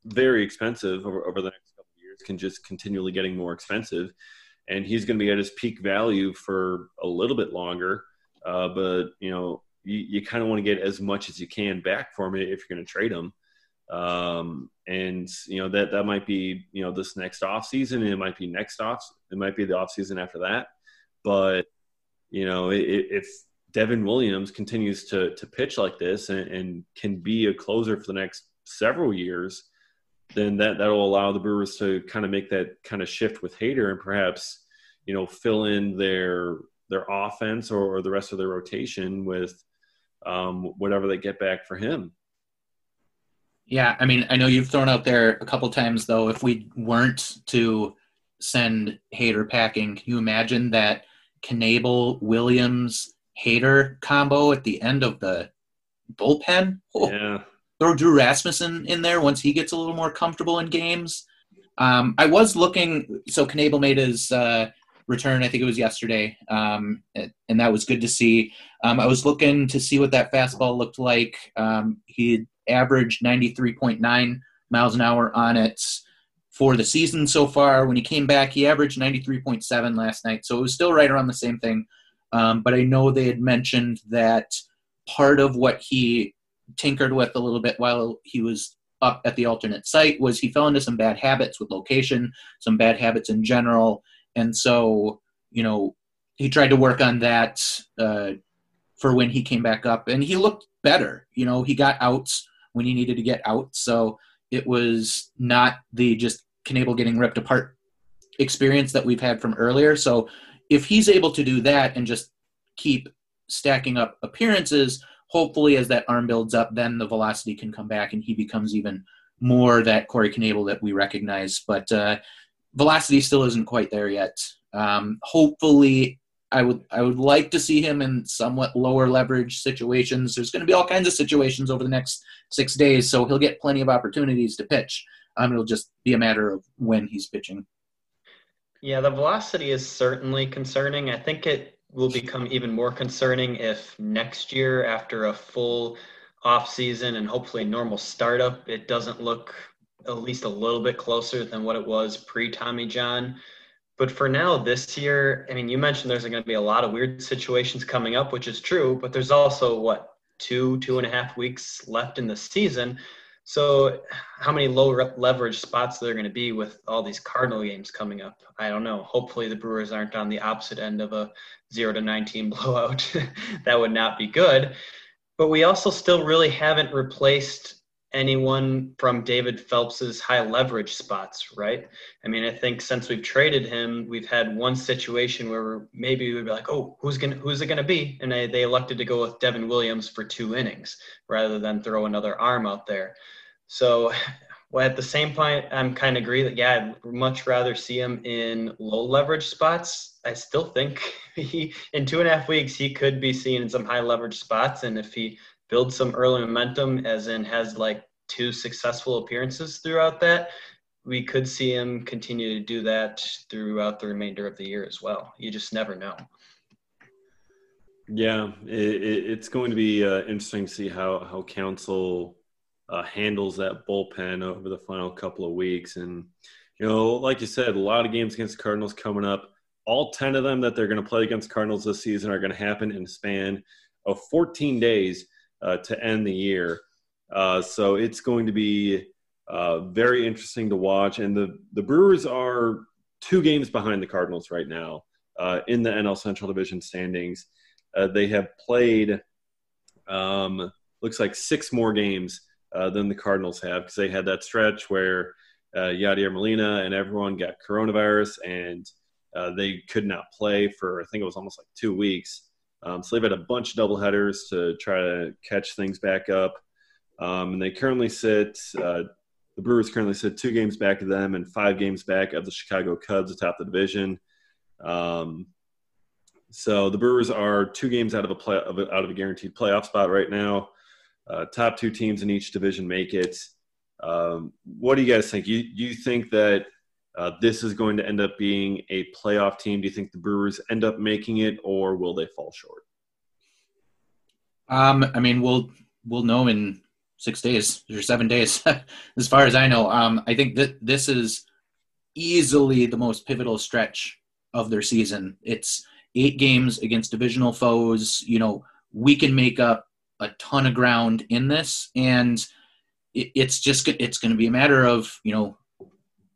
Speaker 1: very expensive over, over the next couple of years, can just continually getting more expensive. And he's going to be at his peak value for a little bit longer. Uh, but, you know, you, you kind of want to get as much as you can back for him if you're going to trade him. Um, and you know that that might be you know this next off season, it might be next off, it might be the off season after that. But you know, if Devin Williams continues to to pitch like this and, and can be a closer for the next several years, then that that will allow the Brewers to kind of make that kind of shift with Hader and perhaps you know fill in their their offense or, or the rest of their rotation with um, whatever they get back for him.
Speaker 2: Yeah, I mean, I know you've thrown out there a couple times though. If we weren't to send Hader packing, can you imagine that Knebel Williams Hader combo at the end of the bullpen?
Speaker 1: Oh, yeah.
Speaker 2: Throw Drew Rasmussen in there once he gets a little more comfortable in games. Um, I was looking. So Knebel made his uh, return. I think it was yesterday, um, and that was good to see. Um, I was looking to see what that fastball looked like. Um, he averaged 93.9 miles an hour on it for the season so far. When he came back, he averaged 93.7 last night, so it was still right around the same thing. Um, but I know they had mentioned that part of what he tinkered with a little bit while he was up at the alternate site was he fell into some bad habits with location, some bad habits in general, and so you know he tried to work on that uh, for when he came back up, and he looked better. You know, he got outs when he needed to get out, so it was not the just Knebel getting ripped apart experience that we've had from earlier. So if he's able to do that and just keep stacking up appearances, hopefully as that arm builds up, then the velocity can come back and he becomes even more that Corey Knebel that we recognize. But uh, velocity still isn't quite there yet. Um, hopefully, I would I would like to see him in somewhat lower leverage situations. There's going to be all kinds of situations over the next six days, so he'll get plenty of opportunities to pitch. Um, it'll just be a matter of when he's pitching.
Speaker 3: Yeah, the velocity is certainly concerning. I think it will become even more concerning if next year, after a full off season and hopefully normal startup, it doesn't look at least a little bit closer than what it was pre Tommy John. But for now, this year, I mean, you mentioned there's going to be a lot of weird situations coming up, which is true, but there's also what, two, two and a half weeks left in the season. So, how many low leverage spots are there going to be with all these Cardinal games coming up? I don't know. Hopefully, the Brewers aren't on the opposite end of a zero to 19 blowout. that would not be good. But we also still really haven't replaced anyone from David Phelps's high leverage spots, right? I mean, I think since we've traded him, we've had one situation where maybe we'd be like, oh, who's gonna who's it gonna be? And they, they elected to go with Devin Williams for two innings rather than throw another arm out there. So well, at the same point, I'm kind of agree that yeah, I'd much rather see him in low leverage spots. I still think he in two and a half weeks he could be seen in some high leverage spots, and if he build some early momentum, as in has like two successful appearances throughout that, we could see him continue to do that throughout the remainder of the year as well. You just never know.
Speaker 1: Yeah, it, it's going to be uh, interesting to see how how Counsell uh, handles that bullpen over the final couple of weeks. And you know, like you said, a lot of games against Cardinals coming up. All ten of them that they're going to play against Cardinals this season are going to happen in a span of 14 days uh, to end the year. Uh, so it's going to be uh, very interesting to watch. And the, the Brewers are two games behind the Cardinals right now uh, in the NL Central Division standings. Uh, they have played, um, looks like six more games uh, than the Cardinals have because they had that stretch where Yadier Molina and everyone got coronavirus and they could not play for, I think it was almost like two weeks. Um, so they've had a bunch of doubleheaders to try to catch things back up. Um, and they currently sit, uh, the Brewers currently sit two games back of them and five games back of the Chicago Cubs atop the division. Um, so the Brewers are two games out of a play, of out of a guaranteed playoff spot right now. Uh, top two teams in each division make it. Um, what do you guys think? You you think that uh, this is going to end up being a playoff team? Do you think the Brewers end up making it, or will they fall short?
Speaker 2: Um, I mean, we'll we'll know in six days or seven days, as far as I know. Um, I think that this is easily the most pivotal stretch of their season. It's eight games against divisional foes. You know, we can make up a ton of ground in this, and it, it's just it's going to be a matter of you know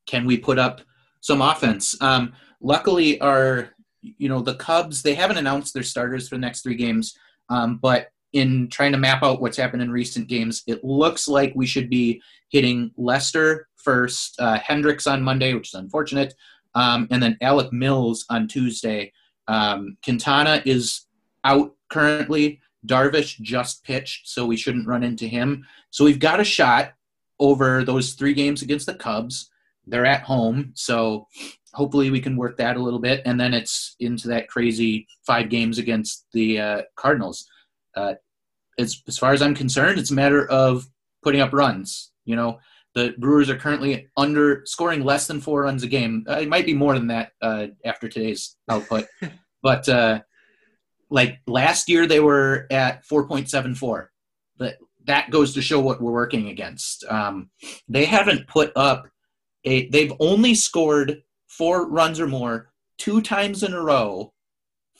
Speaker 2: can we put up some offense? Um, luckily, our you know the Cubs they haven't announced their starters for the next three games, um, but in trying to map out what's happened in recent games, it looks like we should be hitting Lester first, uh, Hendricks on Monday, which is unfortunate, um, and then Alec Mills on Tuesday. Um, Quintana is out currently. Darvish just pitched, so we shouldn't run into him. So we've got a shot over those three games against the Cubs. They're at home, so hopefully we can work that a little bit. And then it's into that crazy five games against the uh, Cardinals. Uh, as, as far as I'm concerned, it's a matter of putting up runs. You know, the Brewers are currently under scoring less than four runs a game. Uh, it might be more than that uh, after today's output, but uh, like last year they were at 4.74. But that goes to show what we're working against. Um, they haven't put up a. They've only scored four runs or more two times in a row,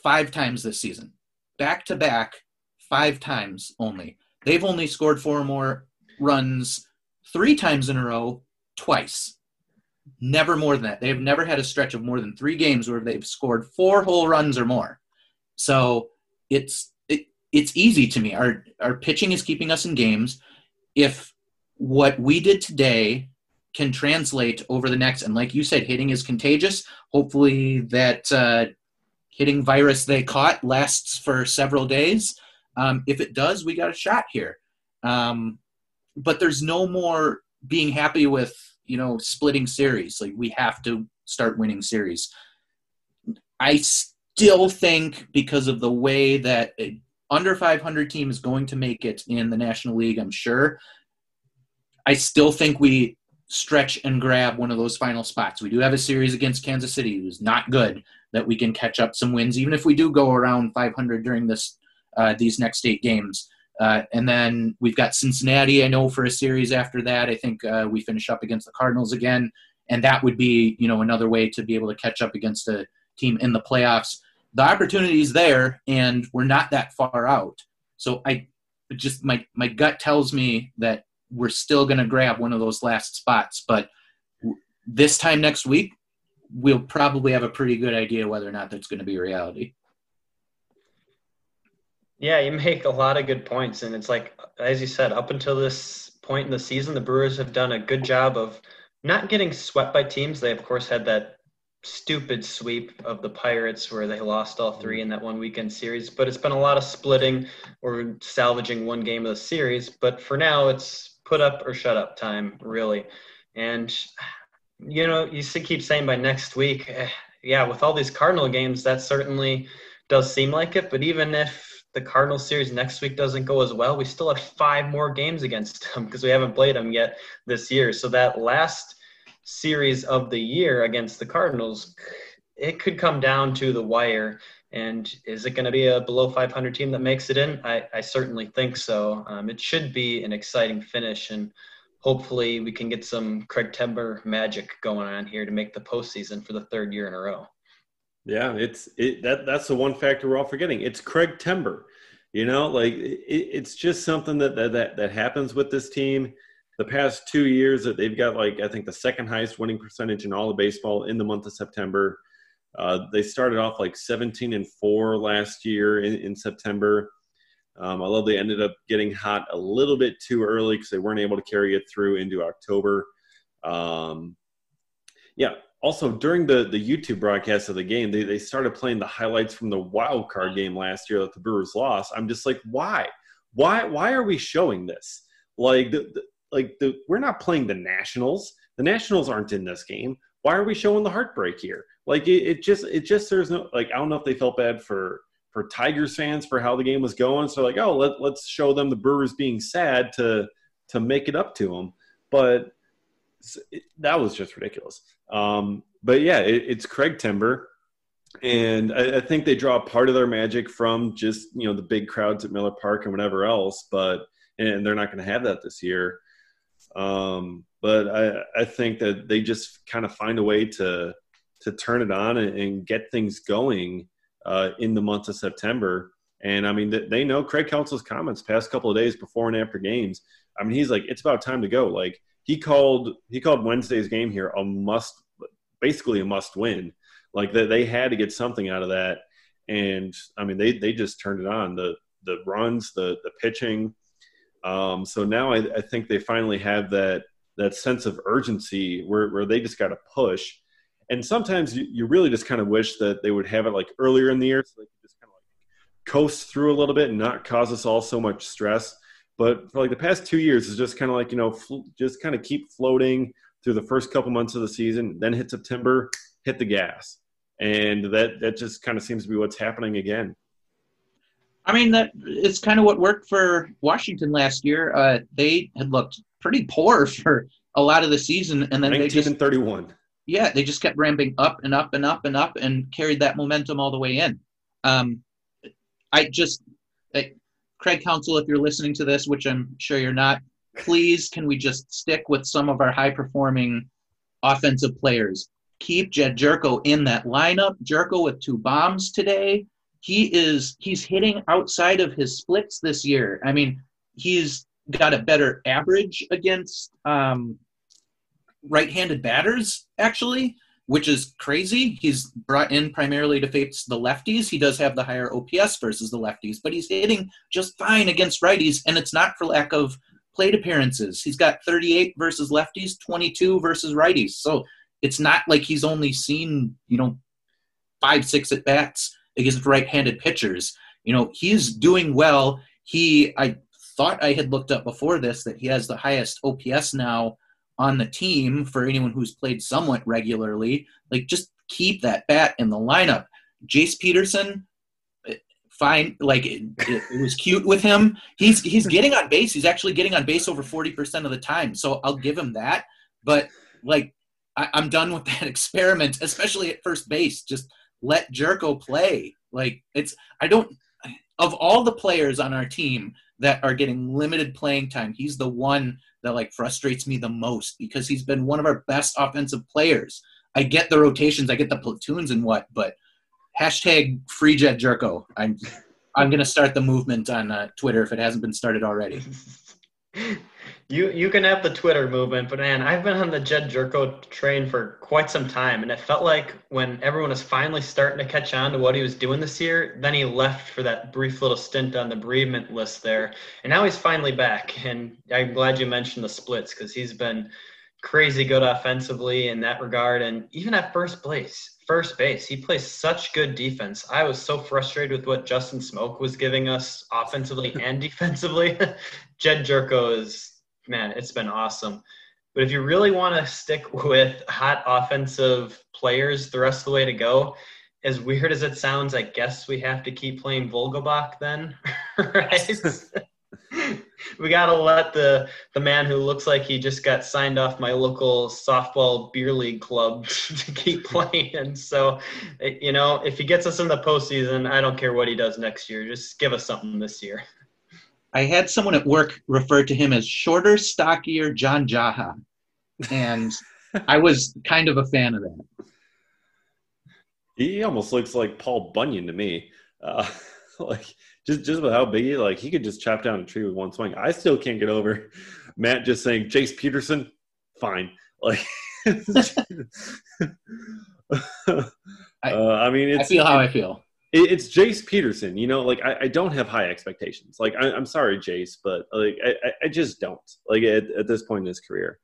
Speaker 2: five times this season, back to back, five times only. They've only scored four or more runs three times in a row, twice. Never more than that. They've never had a stretch of more than three games where they've scored four whole runs or more. So it's it, it's easy to me. Our our pitching is keeping us in games. If what we did today can translate over the next, and like you said, hitting is contagious. Hopefully that uh, hitting virus they caught lasts for several days. Um, if it does, we got a shot here. Um, but there's no more being happy with you know splitting series. Like we have to start winning series. I still think because of the way that under 500 team is going to make it in the National League, I'm sure. I still think we stretch and grab one of those final spots. We do have a series against Kansas City, who's not good, that we can catch up some wins, even if we do go around 500 during this uh, these next eight games. Uh, and then we've got Cincinnati, I know, for a series after that. I think uh, we finish up against the Cardinals again, and that would be, you know, another way to be able to catch up against a team in the playoffs. The opportunity is there, and we're not that far out. So I just my my gut tells me that we're still going to grab one of those last spots, but this time next week, we'll probably have a pretty good idea whether or not that's going to be reality.
Speaker 3: Yeah, you make a lot of good points. And it's like, as you said, up until this point in the season, the Brewers have done a good job of not getting swept by teams. They, of course, had that stupid sweep of the Pirates where they lost all three in that one weekend series. But it's been a lot of splitting or salvaging one game of the series. But for now, it's put up or shut up time, really. And, you know, you keep saying by next week, eh, yeah, with all these Cardinal games, that certainly does seem like it. But even if the Cardinal series next week doesn't go as well, we still have five more games against them because we haven't played them yet this year. So that last series of the year against the Cardinals, it could come down to the wire. And is it going to be a below 500 team that makes it in? I, I certainly think so. Um, it should be an exciting finish, and hopefully we can get some Craigtember magic going on here to make the postseason for the third year in a row.
Speaker 1: Yeah, it's it, that that's the one factor we're all forgetting. It's Craigtember. You know, like it, it's just something that, that that that happens with this team. The past two years that they've got like I think the second highest winning percentage in all of baseball in the month of September. Uh, they started off like 17 and four last year in, in September. Um, love they ended up getting hot a little bit too early because they weren't able to carry it through into October. Um, yeah, also during the the YouTube broadcast of the game, they, they started playing the highlights from the wild card game last year that the Brewers lost. I'm just like, why? Why why are we showing this? Like the, the like the we're not playing the Nationals. The Nationals aren't in this game. Why are we showing the heartbreak here? Like it, it just it just there's no like I don't know if they felt bad for for Tigers fans for how the game was going. So like, oh, let, let's show them the Brewers being sad to to make it up to them. But that was just ridiculous. Um, but yeah, it, it's Craigtember, and I, I, think they draw part of their magic from just you know the big crowds at Miller Park and whatever else. But and they're not going to have that this year. Um, but I, I think that they just kind of find a way to to turn it on and, and get things going uh, in the month of September. And I mean, they know Craig Counsell's comments past couple of days before and after games. I mean, he's like, it's about time to go. Like he called he called Wednesday's game here a must, basically a must win. Like that they had to get something out of that. And I mean, they they just turned it on the the runs, the the pitching. Um, so now I, I think they finally have that that sense of urgency where, where they just got to push. And sometimes you, you really just kind of wish that they would have it like earlier in the year so they could just kind of like coast through a little bit and not cause us all so much stress. But for like the past two years, it's just kind of like, you know, fl- just kind of keep floating through the first couple months of the season, then hit September, hit the gas. And that, that just kind of seems to be what's happening again.
Speaker 2: I mean, that it's kind of what worked for Washington last year. Uh, they had looked pretty poor for a lot of the season, and then they just
Speaker 1: and 31.
Speaker 2: Yeah, they just kept ramping up and up and up and up, and carried that momentum all the way in. Um, I just, Craig Counsell, if you're listening to this, which I'm sure you're not, please can we just stick with some of our high performing offensive players? Keep Jedd Gyorko in that lineup. Gyorko with two bombs today. He is he's hitting outside of his splits this year. I mean, he's got a better average against um, right-handed batters actually which is crazy. He's brought in primarily to face the lefties. He does have the higher ops versus the lefties but he's hitting just fine against righties and it's not for lack of plate appearances. He's got 38 versus lefties 22 versus righties. So it's not like he's only seen you know five six at bats against right-handed pitchers. You know he's doing well. He i thought I had looked up before this that he has the highest OPS now on the team for anyone who's played somewhat regularly. Like, just keep that bat in the lineup. Jace Peterson, eh, fine. Like, it, it, it was cute with him. He's he's getting on base. He's actually getting on base over forty percent of the time. So I'll give him that. But like, I, I'm done with that experiment, especially at first base. Just let Gyorko play. Like, it's I don't. Of all the players on our team, that are getting limited playing time. He's the one that like frustrates me the most because he's been one of our best offensive players. I get the rotations, I get the platoons and what, but hashtag free Jedd Gyorko. I'm I'm gonna start the movement on uh, Twitter if it hasn't been started already.
Speaker 3: You you can have the Twitter movement, but man, I've been on the Jedd Gyorko train for quite some time, and it felt like when everyone was finally starting to catch on to what he was doing this year, then he left for that brief little stint on the bereavement list there, and now he's finally back. And I'm glad you mentioned the splits because he's been crazy good offensively in that regard, and even at first place. First base, he plays such good defense. I was so frustrated with what Justin Smoak was giving us offensively and defensively. Jedd Gyorko is man, it's been awesome. But if you really want to stick with hot offensive players the rest of the way to go, as weird as it sounds, I guess we have to keep playing Vogelbach then, we got to let the the man who looks like he just got signed off my local softball beer league club to keep playing. So, you know, if he gets us in the postseason, I don't care what he does next year. Just give us something this year.
Speaker 2: I had someone at work refer to him as shorter, stockier John Jaha, and I was kind of a fan of that.
Speaker 1: He almost looks like Paul Bunyan to me. Uh, like just just with how big he like he could just chop down a tree with one swing. I still can't get over Matt just saying Jace Peterson, fine. Like uh, I, mean,
Speaker 2: I feel how I feel
Speaker 1: it's Jace Peterson. You know, like I, I don't have high expectations. Like I, am sorry, Jace, but like I, I just don't. Like at, at this point in his career.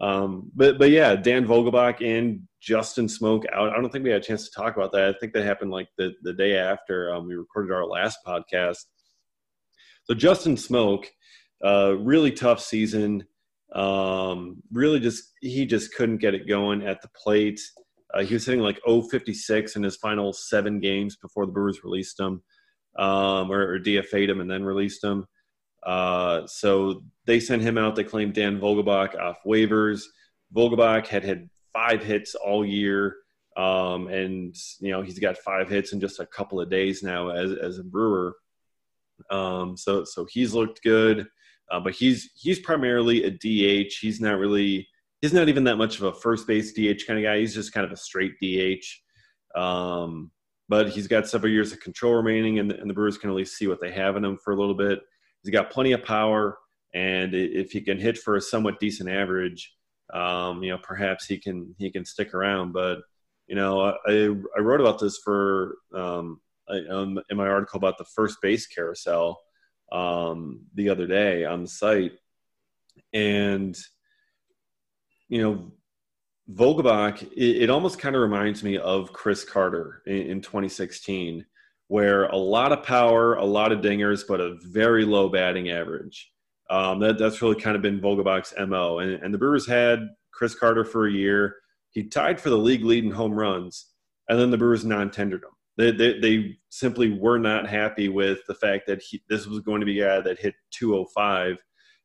Speaker 1: Um, but but yeah, Dan Vogelbach and Justin Smoak out. I don't think we had a chance to talk about that. I think that happened like the the day after um, we recorded our last podcast. So Justin Smoak, uh, really tough season. Um, really just he just couldn't get it going at the plate. Uh, he was hitting like 056 in his final seven games before the Brewers released him, um, or, or DFA'd him and then released him. Uh, so they sent him out. They claimed Dan Vogelbach off waivers. Vogelbach had had five hits all year, um, and you know he's got five hits in just a couple of days now as as a Brewer. Um, so so he's looked good, uh, but he's he's primarily a DH. He's not really he's not even that much of a first base DH kind of guy. He's just kind of a straight DH. Um, but he's got several years of control remaining, and the, and the Brewers can at least see what they have in him for a little bit. He's got plenty of power, and if he can hit for a somewhat decent average, um, you know, perhaps he can he can stick around. But you know, I I wrote about this for um, um, in my article about the first base carousel um, the other day on the site, and you know, Vogelbach, it, it almost kind of reminds me of Chris Carter in, in 2016, where a lot of power, a lot of dingers, but a very low batting average. Um, that, that's really kind of been Vogelbach's MO. And, and the Brewers had Chris Carter for a year. He tied for the league lead in home runs, and then the Brewers non tendered him. They, they, they, simply were not happy with the fact that he, this was going to be a guy that hit 205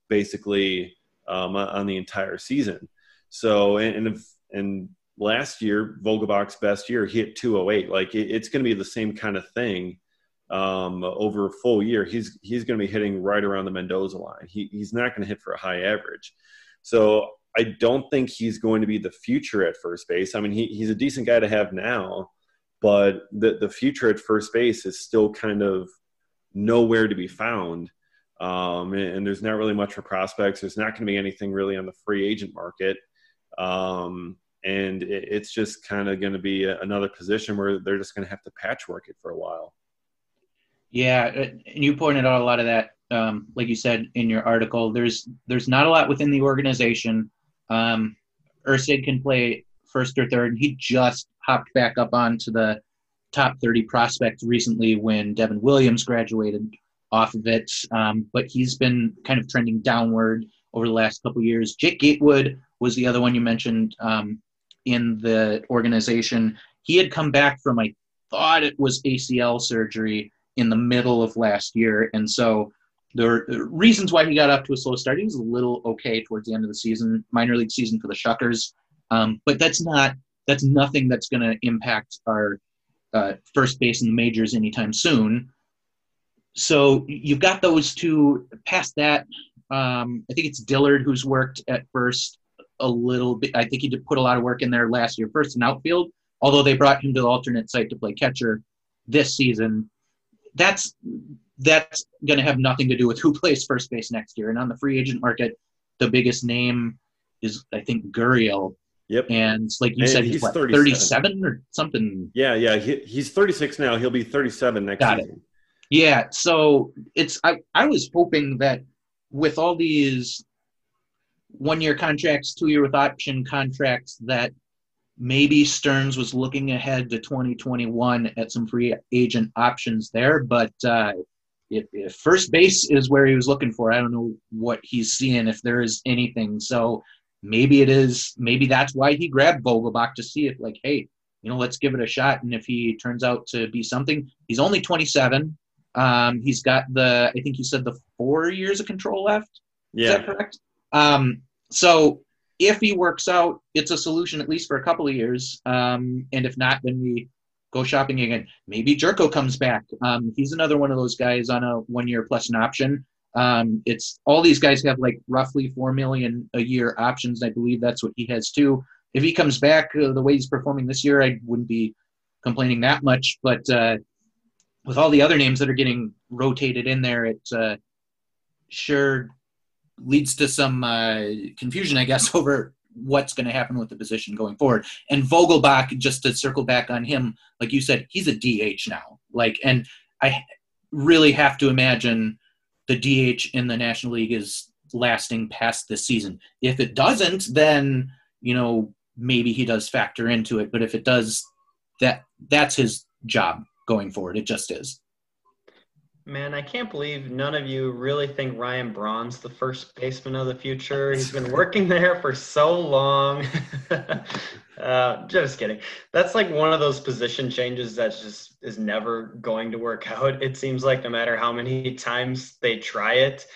Speaker 1: basically um, on the entire season. So, and, and, and last year, Vogelbach's best year, he hit 208. Like it, it's going to be the same kind of thing um, over a full year. He's he's going to be hitting right around the Mendoza line. He, he's not going to hit for a high average. So I don't think he's going to be the future at first base. I mean, he, he's a decent guy to have now, but the the future at first base is still kind of nowhere to be found. Um, and, and, there's not really much for prospects. There's not going to be anything really on the free agent market. Um, and it, it's just kind of going to be a, another position where they're just going to have to patchwork it for a while.
Speaker 2: Yeah, uh, and you pointed out a lot of that, um, like you said in your article. There's there's not a lot within the organization. Um, Erceg can play first or third. and He just hopped back up onto the top 30 prospects recently when Devin Williams graduated off of it. Um, but he's been kind of trending downward over the last couple years. Jake Gatewood was the other one you mentioned um, in the organization. He had come back from, I thought it was ACL surgery in the middle of last year. And so are reasons why he got up to a slow start. He was a little okay towards the end of the season, minor league season for the Shuckers. Um, but that's not that's nothing that's going to impact our uh, first base in the majors anytime soon. So you've got those two. Past that, um, I think it's Dillard who's worked at first a little bit. I think he did put a lot of work in there last year, first in outfield. Although they brought him to the alternate site to play catcher this season, that's that's going to have nothing to do with who plays first base next year. And on the free agent market, the biggest name is I think Gurriel.
Speaker 1: Yep.
Speaker 2: And like you and said, he's, he's what, 37. 37. or something.
Speaker 1: Yeah, yeah. He, he's 36 now. He'll be 37 next year. Got season. It.
Speaker 2: Yeah. So it's I, I was hoping that with all these one year contracts, two year with option contracts, that maybe Stearns was looking ahead to 2021 at some free agent options there. But uh, if, if first base is where he was looking for, I don't know what he's seeing if there is anything. So maybe it is. Maybe that's why he grabbed Vogelbach to see if, like, hey, you know, let's give it a shot. And if he turns out to be something, he's only 27. Um, he's got the, I think you said the four years of control left. Yeah. Is that correct? Um, so if he works out, it's a solution at least for a couple of years. Um, and if not, then we go shopping again. Maybe Gyorko comes back. Um, he's another one of those guys on a one year plus an option. Um, it's all these guys have like roughly four million a year options. I believe that's what he has too. If he comes back uh, the way he's performing this year, I wouldn't be complaining that much. But uh, with all the other names that are getting rotated in there, it uh, sure leads to some uh, confusion, I guess, over what's going to happen with the position going forward. And Vogelbach, just to circle back on him, like you said, he's a DH now. Like, and I really have to imagine the DH in the National League is lasting past this season. If it doesn't, then you know maybe he does factor into it. But if it does, that that's his job going forward. It just is.
Speaker 3: Man, I can't believe none of you really think Ryan Braun's the first baseman of the future. He's been working there for so long. uh, just kidding. That's like one of those position changes that just is never going to work out. It seems like no matter how many times they try it.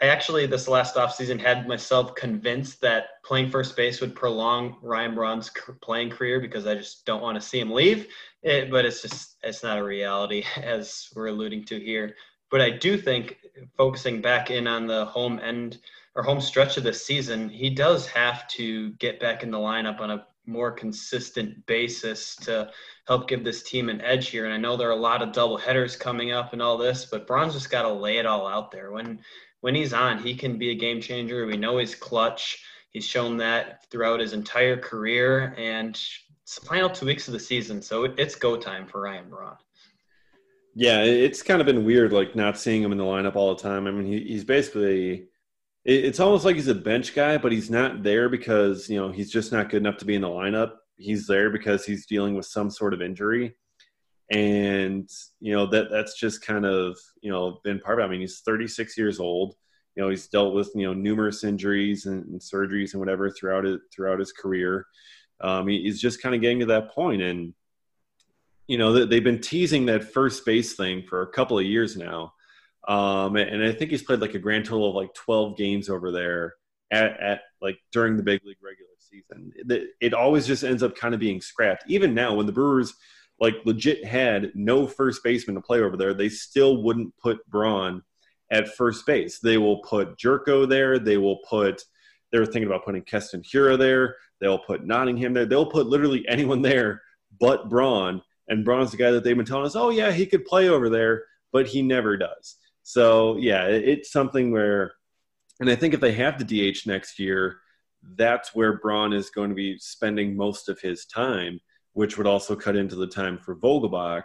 Speaker 3: I actually, this last offseason, had myself convinced that playing first base would prolong Ryan Braun's playing career because I just don't want to see him leave. It, but it's just it's not a reality as we're alluding to here. But I do think focusing back in on the home end or home stretch of the season, he does have to get back in the lineup on a more consistent basis to help give this team an edge here. And I know there are a lot of double headers coming up and all this, but Braun's just got to lay it all out there. When when he's on, he can be a game changer. We know he's clutch. He's shown that throughout his entire career, and it's the final two weeks of the season, so it's go time for Ryan Braun.
Speaker 1: Yeah, it's kind of been weird, like not seeing him in the lineup all the time. I mean, he, he's basically it's almost like he's a bench guy, but he's not there because you know he's just not good enough to be in the lineup. He's there because he's dealing with some sort of injury, and you know that that's just kind of you know been part of. It. I mean, he's 36 years old. You know, he's dealt with you know numerous injuries and, and surgeries and whatever throughout it throughout his career. Um, he, he's just kind of getting to that point, and you know they've been teasing that first base thing for a couple of years now um, and I think he's played like a grand total of like 12 games over there at, at like during the big league regular season. It, it always just ends up kind of being scrapped. Even now, when the Brewers like legit had no first baseman to play over there, they still wouldn't put Braun at first base. They will put Gyorko there. They will put. They were thinking about putting Keston Hiura there. They'll put Nottingham there. They'll put literally anyone there but Braun. And Braun's the guy that they've been telling us, oh yeah, he could play over there, but he never does. So yeah, it's something where, and I think if they have the DH next year, that's where Braun is going to be spending most of his time, which would also cut into the time for Vogelbach,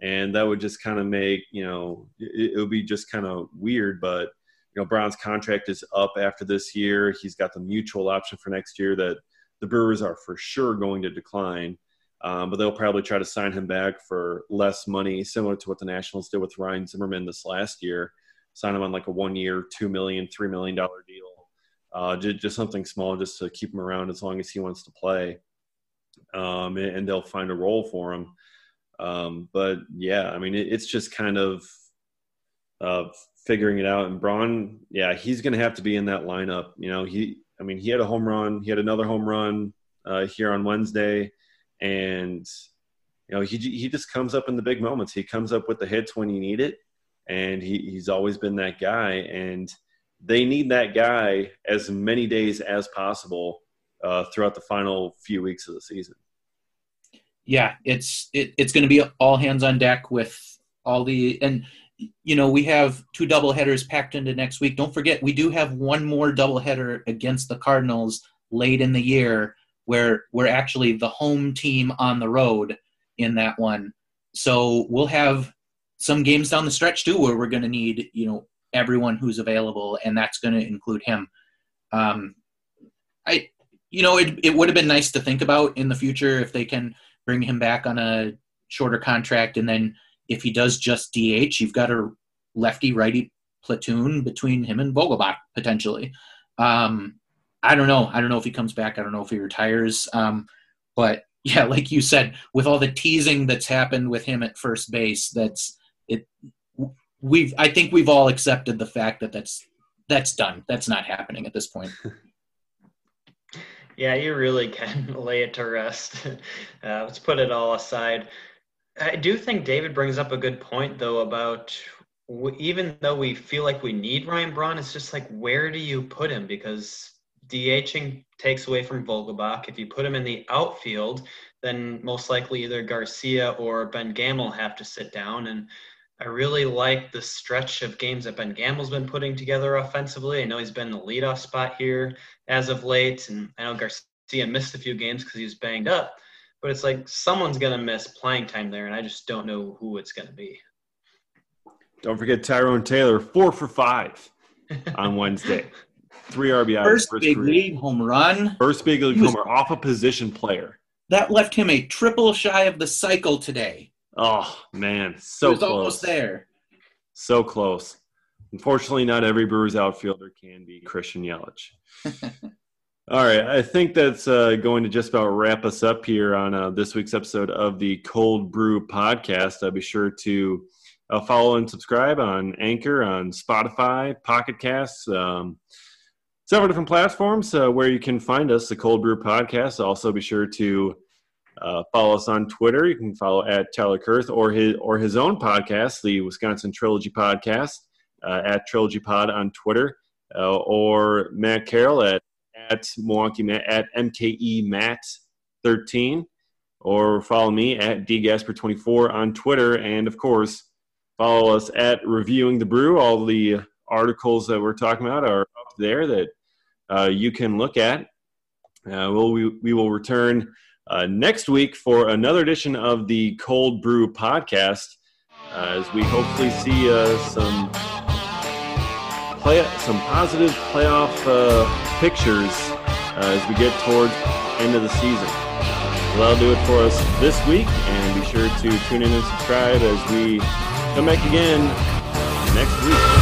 Speaker 1: and that would just kind of make you know it, it would be just kind of weird, but you know Braun's contract is up after this year. He's got the mutual option for next year that the Brewers are for sure going to decline. Um, but they'll probably try to sign him back for less money, similar to what the Nationals did with Ryan Zimmerman this last year. Sign him on like a one-year, two million, three million dollar deal, uh, just, just, something small, just to keep him around as long as he wants to play. Um, and, and, they'll find a role for him. Um, but yeah, I mean, it, it's just kind of uh, figuring it out. And Braun, yeah, he's going to have to be in that lineup. You know, he, I mean, he had a home run, he had another home run uh, here on Wednesday and you know he he just comes up in the big moments. He comes up with the hits when you need it, and he, he's always been that guy. And they need that guy as many days as possible uh, throughout the final few weeks of the season.
Speaker 2: Yeah, it's it, it's going to be all hands on deck with all the and you know we have two double headers packed into next week. Don't forget we do have one more double header against the Cardinals late in the year where we're actually the home team on the road in that one. So we'll have some games down the stretch too where we're going to need you know everyone who's available, and that's going to include him. Um, I you know it it would have been nice to think about in the future if they can bring him back on a shorter contract, and then if he does just DH, you've got a lefty righty platoon between him and Vogelbach potentially. Um, I don't know. I don't know if he comes back. I don't know if he retires. Um, but yeah, like you said, with all the teasing that's happened with him at first base, that's it. We've I think we've all accepted the fact that that's that's done. That's not happening at this point.
Speaker 3: yeah, you really can lay it to rest. Uh, let's put it all aside. I do think David brings up a good point though about even though we feel like we need Ryan Braun, it's just like where do you put him because DHing takes away from Vogelbach. If you put him in the outfield, then most likely either Garcia or Ben Gamel have to sit down. And I really like the stretch of games that Ben Gamel's been putting together offensively. I know he's been in the leadoff spot here as of late, and I know Garcia missed a few games because he was banged up. But it's like someone's going to miss playing time there, and I just don't know who it's going to be.
Speaker 1: Don't forget Tyrone Taylor, four for five on Wednesday. Three RBIs.
Speaker 2: First, big career. league home run.
Speaker 1: First big league homer off a position player.
Speaker 2: That left him a triple shy of the cycle today.
Speaker 1: Oh man, so close.
Speaker 2: almost there.
Speaker 1: So close. Unfortunately, not every Brewers outfielder can be Christian Yelich. All right, I think that's uh, going to just about wrap us up here on uh, this week's episode of the Cold Brew Podcast. I'll be sure to uh, follow and subscribe on Anchor, on Spotify, Pocket Casts. Um, several different platforms uh, where you can find us, the Cold Brew Podcast. Also, be sure to uh, follow us on Twitter. You can follow at Tyler Kurth or his or his own podcast, the Wisconsin Trilogy Podcast, uh, at Trilogy Pod on Twitter, uh, or Matt Carroll at at Milwaukee Matt at MKE Matt 13 or follow me at dgasper24 on Twitter. And of course, follow us at Reviewing the Brew. All the articles that we're talking about are up there that uh, you can look at. Uh, we'll, we, we will return uh, next week for another edition of the Cold Brew podcast uh, as we hopefully see uh, some play some positive playoff uh, pictures as we get towards end of the season. Well, that'll do it for us this week, and be sure to tune in and subscribe as we come back again next week.